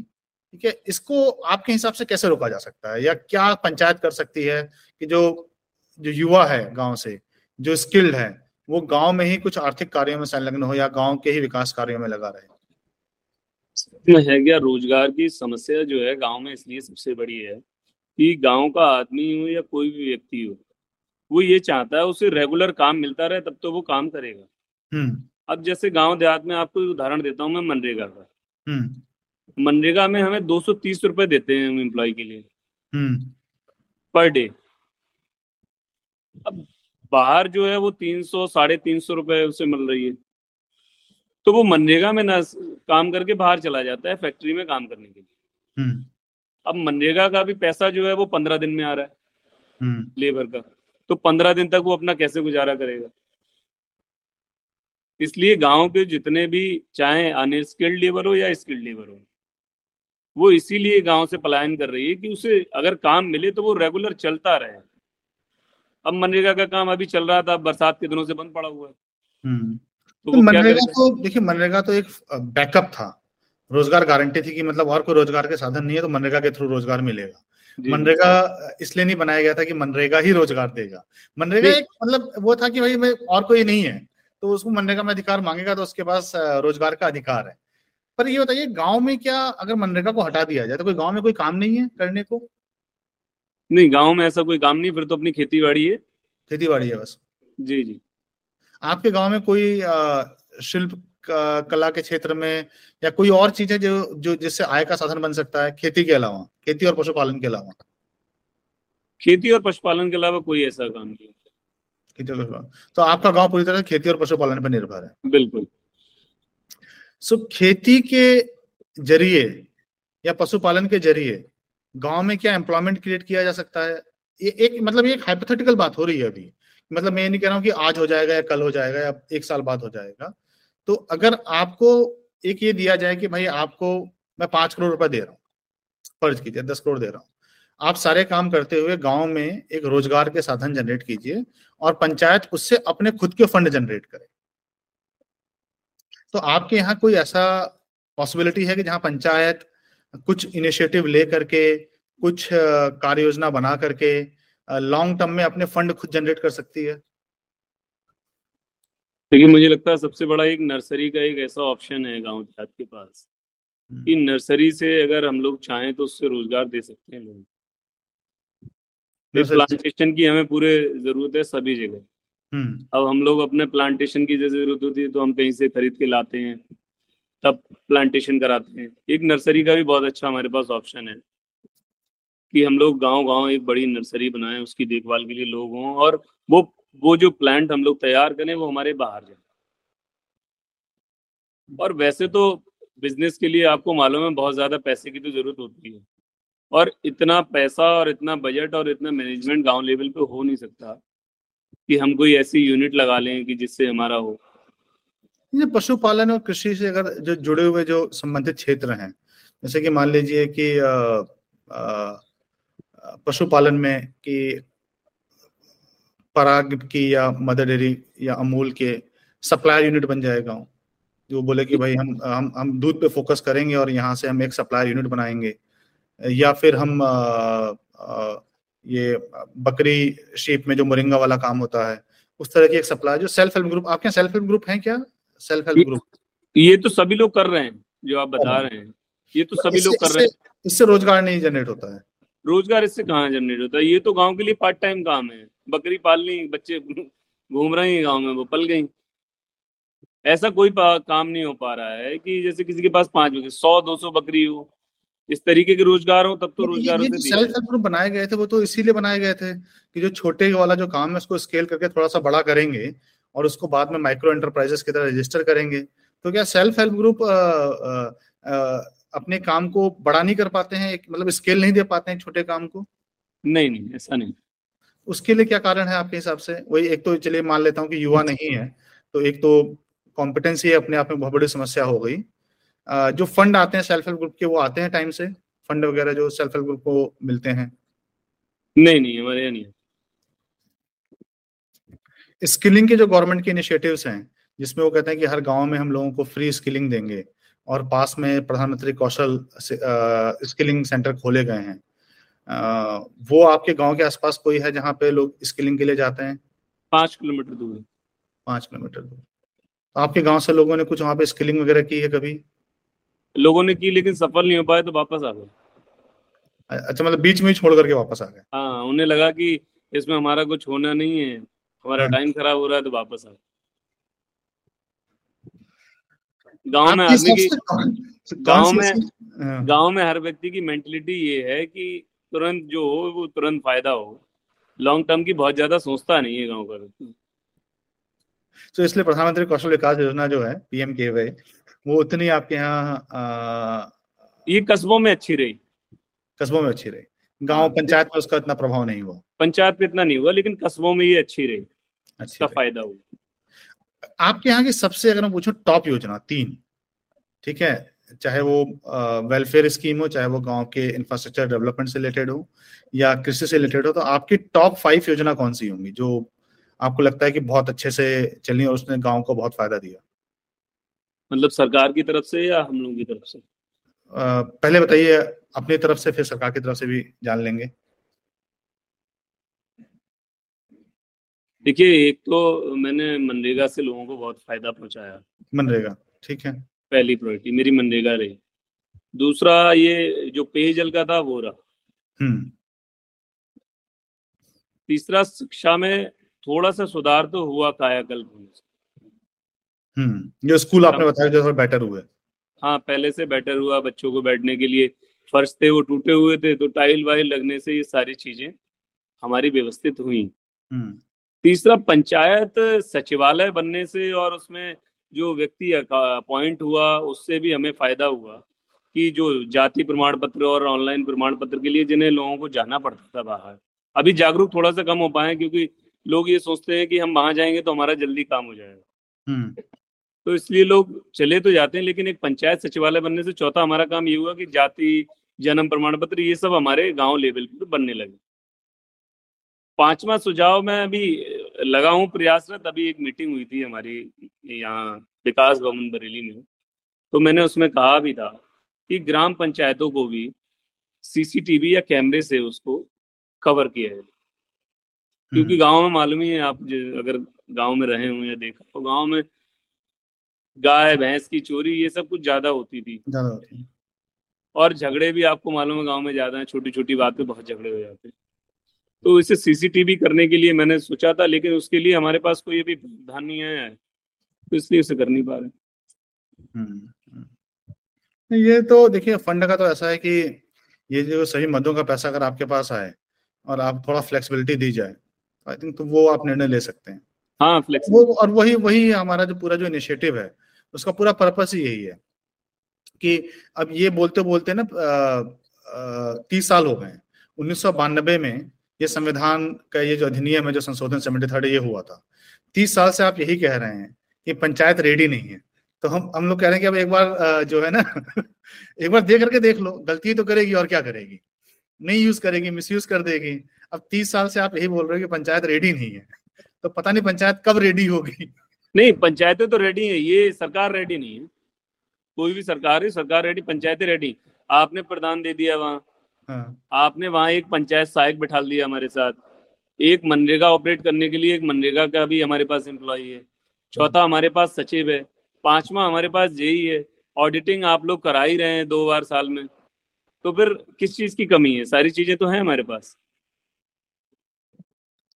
ठीक है इसको आपके हिसाब से कैसे रोका जा सकता है? या क्या पंचायत कर सकती है कि जो जो युवा है गाँव से जो स्किल्ड है वो गाँव में ही कुछ आर्थिक कार्यों में संलग्न हो या गाँव के ही विकास कार्यों में लगा रहे? है क्या? रोज़गार की समस्या जो है गाँव में इसलिए सबसे बड़ी है कि गाँव का आदमी हो या कोई भी व्यक्ति हो वो ये चाहता है उसे रेगुलर काम मिलता रहे तब तो वो काम करेगा। हम्म। अब जैसे गाँव देहात में आपको उदाहरण देता हूँ मैं मनरेगा का। हम्म। मनरेगा में हमें दो सौ तीस रुपए देते हैं एम्प्लॉय के लिए। Per day. अब बाहर जो है वो तीन सौ साढ़े तीन सौ रुपए उसे मिल रही है। तो वो मनरेगा में ना काम करके बाहर चला जाता है फैक्ट्री में काम करने के लिए हम्म। अब मनरेगा का भी पैसा जो है वो पंद्रह दिन में आ रहा है लेबर हम्म। का तो पंद्रह दिन तक वो अपना कैसे गुजारा करेगा इसलिए गाँव के जितने भी चाहे अनस्किल्ड लेबर हो या स्किल्ड लेबर हो वो इसीलिए गाँव से पलायन कर रही है कि उसे अगर काम मिले तो वो रेगुलर चलता रहे अब मनरेगा का काम अभी चल रहा था बरसात के दिनों से बंद पड़ा हुआ है हम्म। तो, तो मनरेगा तो देखिए मनरेगा तो एक बैकअप था। रोज़गार गारंटी थी कि मतलब और कोई रोज़गार के साधन नहीं है तो मनरेगा के थ्रू रोज़गार मिलेगा। मनरेगा इसलिए नहीं बनाया गया था कि मनरेगा ही रोज़गार देगा। मनरेगा एक मतलब वो था कि भाई मैं और कोई नहीं है तो उसको मनरेगा में अधिकार मांगेगा तो उसके पास रोज़गार का अधिकार है। पर ये बताइए गाँव में क्या अगर मनरेगा को हटा दिया जाए तो कोई गाँव में कोई काम नहीं है करने को? नहीं गाँव में ऐसा कोई काम नहीं फिर तो अपनी खेती बाड़ी है। खेती बाड़ी है बस। जी जी। आपके गाँव में कोई शिल्प कला के क्षेत्र में या कोई और चीज़ है जो जो जिससे आय का साधन बन सकता है खेती के अलावा खेती और पशुपालन के अलावा? खेती और पशुपालन के अलावा कोई ऐसा काम नहीं खेती और तो आपका गाँव पूरी तरह खेती और पशुपालन पर निर्भर है। बिल्कुल। सो खेती के ज़रिए या पशुपालन के ज़रिए गाँव में क्या एम्प्लॉयमेंट क्रिएट किया जा सकता है? ये एक मतलब ये एक हाइपोथेटिकल बात हो रही है अभी। मतलब मैं नहीं कह रहा हूँ कि आज हो जाएगा या कल हो जाएगा या एक साल बाद हो जाएगा। तो अगर आपको एक ये दिया जाए कि भाई आपको मैं पाँच करोड़ रुपए दे रहा हूँ, फ़र्ज़ कीजिए, दस करोड़ दे रहा हूँ। आप सारे काम करते हुए गाँव में एक रोज़गार के साधन जनरेट कीजिए और पंचायत उससे अपने खुद के फंड जनरेट करे। तो आपके यहाँ कोई ऐसा पॉसिबिलिटी है कि जहाँ पंचायत कुछ इनिशिएटिव ले करके, कुछ कार्य योजना बना करके लॉन्ग टर्म में अपने फंड खुद जनरेट कर सकती है? देखिए मुझे लगता है सबसे बड़ा एक नर्सरी का एक ऐसा ऑप्शन है गाँव देहात के पास हम्म। कि नर्सरी से अगर हम लोग चाहें तो उससे रोज़गार दे सकते हैं लोग। प्लांटेशन की हमें पूरे ज़रूरत है सभी जगह। हम्म। अब हम लोग अपने प्लांटेशन की जैसे ज़रूरत होती है तो हम कहीं से खरीद के लाते हैं तब प्लांटेशन कराते हैं। एक नर्सरी का भी बहुत अच्छा हमारे पास ऑप्शन है। कि हम लोग गाँव गाँव एक बड़ी नर्सरी बनाएँ, उसकी देखभाल के लिए लोग हों और वो वो जो प्लांट हम लोग तैयार करें, वो हमारे बाहर जाए। और वैसे तो बिज़नेस के लिए आपको मालूम है, बहुत ज़्यादा पैसे की तो ज़रूरत होती है। और इतना पैसा और इतना बजट और इतना मैनेजमेंट गाँव लेवल पे हो नहीं सकता कि हम कोई ऐसी यूनिट लगा लें कि जिससे हमारा हो। ये पशुपालन और कृषि से अगर जो जुड़े हुए जो संबंधित क्षेत्र हैं, जैसे कि मान लीजिए कि पशुपालन में कि पराग की या मदर डेयरी या अमूल के सप्लायर यूनिट बन जाएगा जो बोले कि भाई हम हम हम दूध पे फोकस करेंगे और यहाँ से हम एक सप्लायर यूनिट बनाएँगे। या फिर हम आ, आ, ये बकरी शेप में जो मोरिंगा वाला काम होता है उस तरह की एक सप्लाई जो सेल्फ हेल्प ग्रुप आपके सेल्फ हेल्प ग्रुप है क्या? Self help group. ये तो सभी लोग कर रहे हैं जो आप बता रहे हैं। ये तो सभी लोग कर रहे हैं। इससे रोज़गार नहीं जनरेट होता है। रोज़गार इससे कहाँ जनरेट होता है? ये तो गाँव के लिए पार्ट टाइम काम है। बकरी पालनी बच्चे घूम रहे हैं गाँव में वो पल गई। ऐसा कोई काम नहीं हो पा रहा है कि जैसे किसी के पास पाँच बकरी सौ दो सौ बकरी हो। इस तरीके के रोज़गार हो तब तो रोज़गार ये, ये सेल्फ हेल्प ग्रुप बनाए गए थे वो तो इसीलिए बनाए गए थे कि जो छोटे वाला जो काम है उसको स्केल करके थोड़ा सा बड़ा करेंगे और उसको बाद में माइक्रो एंटरप्राइजेस की तरह रजिस्टर करेंगे। तो क्या सेल्फ हेल्प ग्रुप अपने काम को बड़ा नहीं कर पाते हैं मतलब स्केल नहीं दे पाते हैं छोटे काम को? नहीं नहीं ऐसा नहीं। उसके लिए क्या कारण है आपके हिसाब से? वही एक तो चलिए मान लेता हूँ कि युवा नहीं है तो एक तो कॉम्पिटेंसी अपने आप में बहुत बड़ी समस्या हो गई। जो फंड आते हैं सेल्फ हेल्प ग्रुप के वो आते हैं टाइम से? फंड वगैरह जो सेल्फ हेल्प ग्रुप को मिलते हैं? नहीं नहीं हमारे यहाँ नहीं स्किलिंग के जो गवर्नमेंट के इनिशिएटिव्स हैं जिसमें वो कहते हैं कि हर गाँव में हम लोगों को फ्री स्किलिंग देंगे और पास में प्रधानमंत्री कौशल स्किलिंग सेंटर खोले गए हैं। आ, वो आपके गाँव के आसपास कोई है जहाँ पे लोग स्किलिंग के लिए जाते हैं? पाँच किलोमीटर दूर। पाँच किलोमीटर दूर। तो आपके गाँव से लोगों ने कुछ वहाँ पे स्किलिंग वगैरह की है कभी? लोगों ने की लेकिन सफल नहीं हो पाए तो वापस आ गए। अच्छा मतलब बीच में ही छोड़ करके वापस आ गए? हाँ उन्हें लगा कि इसमें हमारा कुछ होना नहीं है हमारा टाइम हाँ। खराब हो रहा है तो वापस आ गए। गाँव में आदमी की गाँव में हाँ। गाँव में हर व्यक्ति की मेंटेलिटी ये है कि तुरंत जो हो वो तुरंत फ़ायदा हो। लॉन्ग टर्म की बहुत ज़्यादा सोचता नहीं है गाँव का तो इसलिए प्रधानमंत्री कौशल विकास योजना जो है पीएम के वे वो उतनी आपके यहाँ ये कस्बों में अच्छी रही। कस्बों में अच्छी रही। गाँव हाँ, पंचायत में उसका इतना प्रभाव नहीं हुआ। पंचायत में इतना नहीं हुआ लेकिन कस्बों में ये अच्छी रही। अच्छा फ़ायदा हुआ। आपके यहाँ की सबसे अगर मैं पूछूँ टॉप योजना तीन। ठीक है? चाहे वो वेलफेयर स्कीम हो चाहे वो गाँव के इंफ्रास्ट्रक्चर डेवलपमेंट से रिलेटेड हो या कृषि से रिलेटेड हो तो आपकी टॉप फाइव योजना कौन सी होंगी जो आपको लगता है कि बहुत अच्छे से चली और उसने गाँव को बहुत फ़ायदा दिया? मतलब सरकार की तरफ़ से या हम लोगों की तरफ़ से? आ, पहले बताइए अपनी तरफ़ से फिर सरकार की तरफ़ से भी जान लेंगे। देखिए एक तो मैंने मनरेगा से लोगों को बहुत फ़ायदा पहुँचाया। मनरेगा ठीक है। पहली प्रायोरिटी मेरी मनरेगा रही। दूसरा ये जो पेयजल का था वो रहा। हम्म। तीसरा शिक्षा में थोड़ा सा सुधार तो हुआ कायाकल्प होने से। हम्म जो स्कूल आपने बताया जो बेटर हुए। हाँ पहले से बेटर हुआ बच्चों को बैठने के लिए। फर्श थे वो टूटे हुए थे तो टाइल वाइल लगने से ये सारी चीज़ें हमारी व्यवस्थित हुई। हम्म। तीसरा पंचायत सचिवालय बनने से और उसमें जो व्यक्ति अपॉइंट हुआ उससे भी हमें फ़ायदा हुआ कि जो जाति प्रमाण पत्र और ऑनलाइन प्रमाण पत्र के लिए जिन्हें लोगों को जाना पड़ता था बाहर। अभी जागरूक थोड़ा सा कम हो पाए क्योंकि लोग ये सोचते हैं कि हम वहाँ जाएँगे तो हमारा जल्दी काम हो जाएगा। हम्म। तो इसलिए लोग चले तो जाते हैं लेकिन एक पंचायत सचिवालय बनने से चौथा हमारा काम ये हुआ कि जाति जन्म प्रमाण पत्र ये सब हमारे गाँव लेवल पे बनने लगे। पांचवा सुझाव में अभी लगा हूँ प्रयासरत। अभी एक मीटिंग हुई थी हमारी यहाँ विकास भवन बरेली में। तो मैंने उसमें कहा भी था कि ग्राम पंचायतों को भी सीसीटीवी या कैमरे से उसको कवर किया है क्योंकि हम्म। गाँव में मालूम ही है आप अगर गाँव में रहे हुए या देखा तो गाँव में गाय भैंस की चोरी ये सब कुछ ज़्यादा होती थी। ज़्यादा होती और झगड़े भी आपको मालूम है गाँव में ज़्यादा है छोटी छोटी बात पे बहुत झगड़े हो जाते तो इसे सीसीटीवी करने के लिए मैंने सोचा था लेकिन उसके लिए हमारे पास कोई अभी प्रावधान नहीं आया है तो इसलिए उसे कर नहीं पा रहे। हम्म, हम्म। ये तो देखिए फंड का तो ऐसा है कि ये जो सभी मदों का पैसा अगर आपके पास आए और आप थोड़ा फ्लेक्सिबिलिटी दी जाए आई थिंक तो वो आप निर्णय ले सकते हैं। हाँ वो और वही वही हमारा जो पूरा जो इनिशिएटिव है उसका पूरा पर्पस ही यही है कि अब ये बोलते बोलते ना तीस साल हो गए उन्नीस सौ बानबे में ये संविधान का ये जो अधिनियम है, जो संशोधन सेवेंटी थर्ड ये हुआ था। तीस साल से आप यही कह रहे हैं कि पंचायत रेडी नहीं है। तो हम हम लोग कह रहे हैं कि अब एक बार जो है ना, एक बार दे करके देख लो, गलती तो करेगी और क्या करेगी? नहीं यूज़ करेगी मिस कर देगी। अब तीस साल से आप यही बोल रहे हो कि पंचायत रेडी नहीं है। तो पता नहीं पंचायत कब रेडी होगी। नहीं, पंचायतें तो रेडी है, ये सरकार रेडी नहीं है। कोई भी सरकार है, सरकार रेडी, पंचायतें रेडी। आपने प्रदान दे दिया वहाँ। हाँ। आपने वहाँ एक पंचायत सहायक बैठा दिया हमारे साथ। एक मनरेगा ऑपरेट करने के लिए एक मनरेगा का भी हमारे पास एम्प्लॉय है। चौथा हमारे पास सचिव है। पांचवा हमारे पास जेई है। ऑडिटिंग आप लोग करा ही रहे हैं दो बार साल में। तो फिर किस चीज़ की कमी है? सारी चीज़ें तो हैं हमारे पास।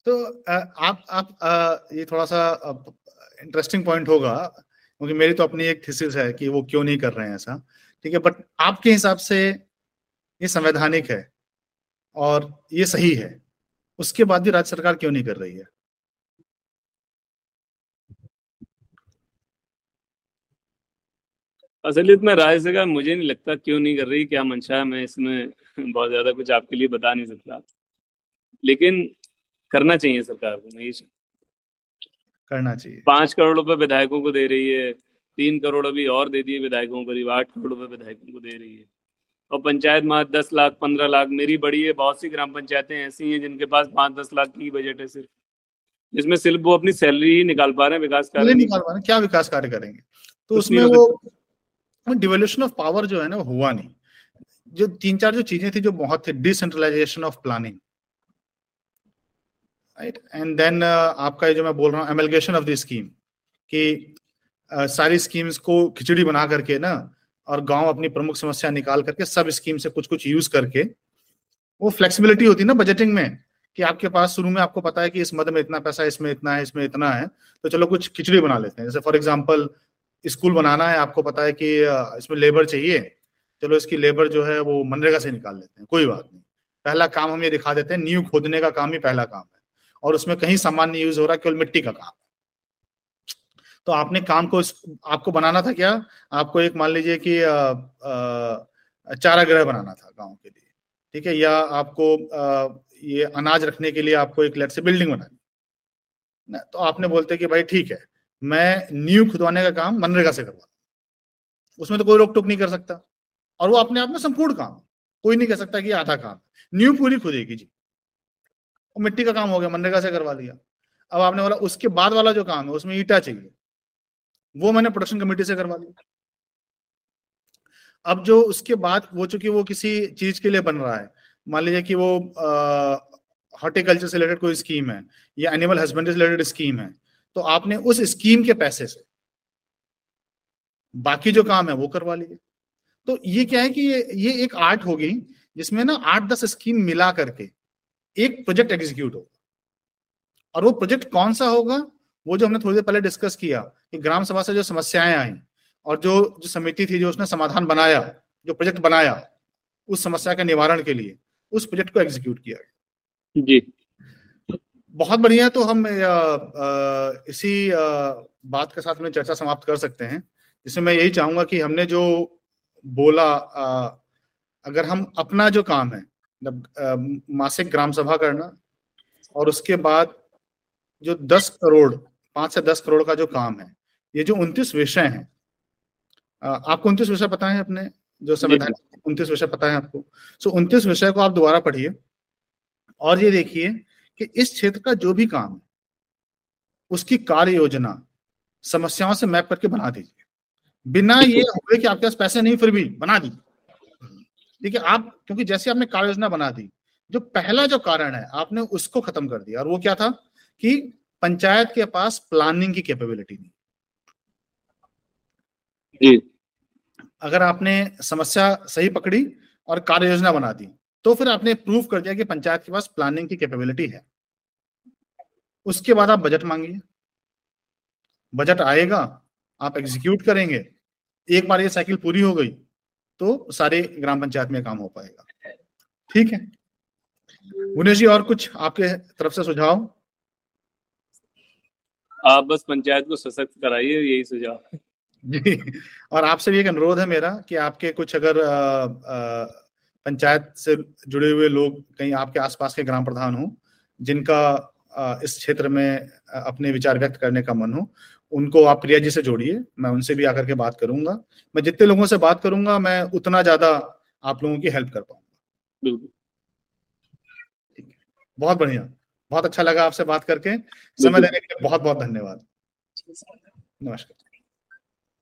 तो आप आप ये थोड़ा सा इंटरेस्टिंग पॉइंट होगा क्योंकि मेरी तो अपनी एक थीसिस है कि वो क्यों नहीं कर रहे हैं ऐसा। ठीक है बट आपके हिसाब से ये संवैधानिक है और ये सही है। उसके बाद भी राज्य सरकार क्यों नहीं कर रही है? असलियत में राज्य सरकार मुझे नहीं लगता क्यों नहीं कर रही क्या मंशा है मैं इसमें बहुत ज़्यादा कुछ आपके लिए बता नहीं सकता। लेकिन करना चाहिए सरकार को ये करना चाहिए। पाँच करोड़ रुपए विधायकों को दे रही है तीन करोड़ अभी और दे दिए विधायकों को करीब आठ करोड़ रुपए विधायकों को दे रही है। और पंचायत में दस लाख पंद्रह लाख मेरी बड़ी है बहुत सी ग्राम पंचायतें ऐसी हैं जिनके पास पाँच दस लाख की बजट है सिर्फ़। जिसमें सिर्फ़ वो अपनी सैलरी ही निकाल पा रहे हैं विकास कार्य। निकाल पा रहे हैं क्या विकास कार्य करेंगे? तो उसमें वो डिवोल्यूशन ऑफ़ पावर जो है ना हुआ नहीं। जो तीन चार जो चीज़ें थी जो बहुत थे decentralization of planning right and then आपका जो मैं बोल रहा हूँ एमलगेशन ऑफ़ द स्कीम कि uh, सारी स्कीम्स को खिचड़ी बना करके ना और गाँव अपनी प्रमुख समस्या निकाल करके सब स्कीम से कुछ कुछ यूज़ करके, वो फ्लेक्सिबिलिटी होती है ना बजटिंग में, कि आपके पास शुरू में आपको पता है कि इस मद में इतना पैसा, इसमें इतना है, इसमें इतना है तो चलो कुछ खिचड़ी बना लेते हैं। जैसे फॉर एग्ज़ाम्पल स्कूल बनाना है, आपको पता है कि इसमें लेबर चाहिए, चलो इसकी लेबर जो है वो मनरेगा से निकाल लेते हैं, कोई बात नहीं। पहला काम हम ये दिखा देते हैं न्यू खोदने का काम ही पहला काम है, और उसमें कहीं सामान नहीं यूज़ हो रहा केवल मिट्टी का काम। है तो आपने काम को आपको बनाना था क्या? आपको एक मान लीजिए कि चारा ग्रह बनाना था गाँव के लिए ठीक है? या आपको आ, ये अनाज रखने के लिए आपको एक लेट से बिल्डिंग बनानी ना तो आपने बोलते कि भाई ठीक है मैं न्यू खुदवाने का काम मनरेगा से करवा उसमें तो कोई रोक टोक नहीं कर सकता। और वो अपने आप में संपूर्ण काम कोई नहीं कह सकता कि आधा काम न्यू पूरी खुदेगी जी। वो मिट्टी का काम हो गया मनरेगा से करवा लिया अब आपने बोला उसके बाद वाला जो काम है उसमें ईटा चाहिए। वो मैंने प्रोडक्शन कमेटी से करवा लिया अब जो उसके बाद, वो चूँकि वो किसी चीज़ के लिए बन रहा है, मान लीजिए कि वो हॉर्टिकल्चर से रिलेटेड कोई स्कीम है, या एनिमल हस्बेंड्री से रिलेटेड स्कीम है तो आपने उस स्कीम के पैसे से बाकी जो काम है, वो करवा लिए। तो ये क्या है कि ये ये एक आर्ट होगी जिसमें ना आठ दस स्कीम मिला करके एक प्रोजेक्ट एग्जीक्यूट होगा। और वो प्रोजेक्ट कौन सा होगा? वो जो हमने थोड़ी देर पहले डिस्कस किया कि ग्राम सभा से जो समस्याएँ आई और जो जो समिति थी जो उसने समाधान बनाया जो प्रोजेक्ट बनाया उस समस्या के निवारण के लिए उस प्रोजेक्ट को एग्जीक्यूट किया गया। जी। बहुत बढ़िया तो हम आ, आ, इसी आ, बात के साथ में चर्चा समाप्त कर सकते हैं। जिसमें मैं यही चाहूँगा कि हमने जो बोला आ, अगर हम अपना जो काम है मतलब मासिक ग्राम सभा करना और उसके बाद जो दस करोड़ पाँच से दस करोड़ का जो काम है ये जो उन्तीस विषय हैं आपको उन्तीस विषय पता है अपने? जो संविधान उन्तीस विषय पता है आपको। सो उन्तीस विषय को आप दोबारा पढ़िए और ये देखिए कि इस क्षेत्र का जो भी काम है उसकी कार्य योजना समस्याओं से मैप करके बना दीजिए। बिना ये हुए कि आपके पास पैसे नहीं फिर भी बना दीजिए। ठीक है आप क्योंकि जैसे आपने कार्य योजना बना दी जो पहला जो कारण है आपने उसको खत्म कर दिया। और वो क्या था कि पंचायत के पास प्लानिंग की कैपेबिलिटी नहीं। जी। अगर आपने समस्या सही पकड़ी और कार्य योजना बना दी तो फिर आपने प्रूव कर दिया कि पंचायत के पास प्लानिंग की कैपेबिलिटी है। उसके बाद आप बजट मांगिए। बजट आएगा आप एग्जीक्यूट करेंगे। एक बार ये साइकिल पूरी हो गई तो सारे ग्राम पंचायत में काम हो पाएगा। ठीक है? मुनेश जी और कुछ आपके तरफ़ से सुझाव? आप बस पंचायत को सशक्त कराइए यही सुझाव जी और आपसे भी एक अनुरोध है मेरा कि आपके कुछ अगर पंचायत से जुड़े हुए लोग कहीं आपके आसपास के ग्राम प्रधान हो जिनका इस क्षेत्र में अपने विचार व्यक्त करने का मन हो उनको आप प्रिया जी से जोड़िए मैं उनसे भी आकर के बात करूँगा। मैं जितने लोगों से बात करूँगा मैं उतना ज़्यादा आप लोगों की हेल्प कर पाऊँगा। बिल्कुल। बहुत बढ़िया। बहुत अच्छा लगा आपसे बात करके। समय देने के लिए बहुत बहुत धन्यवाद नमस्कार।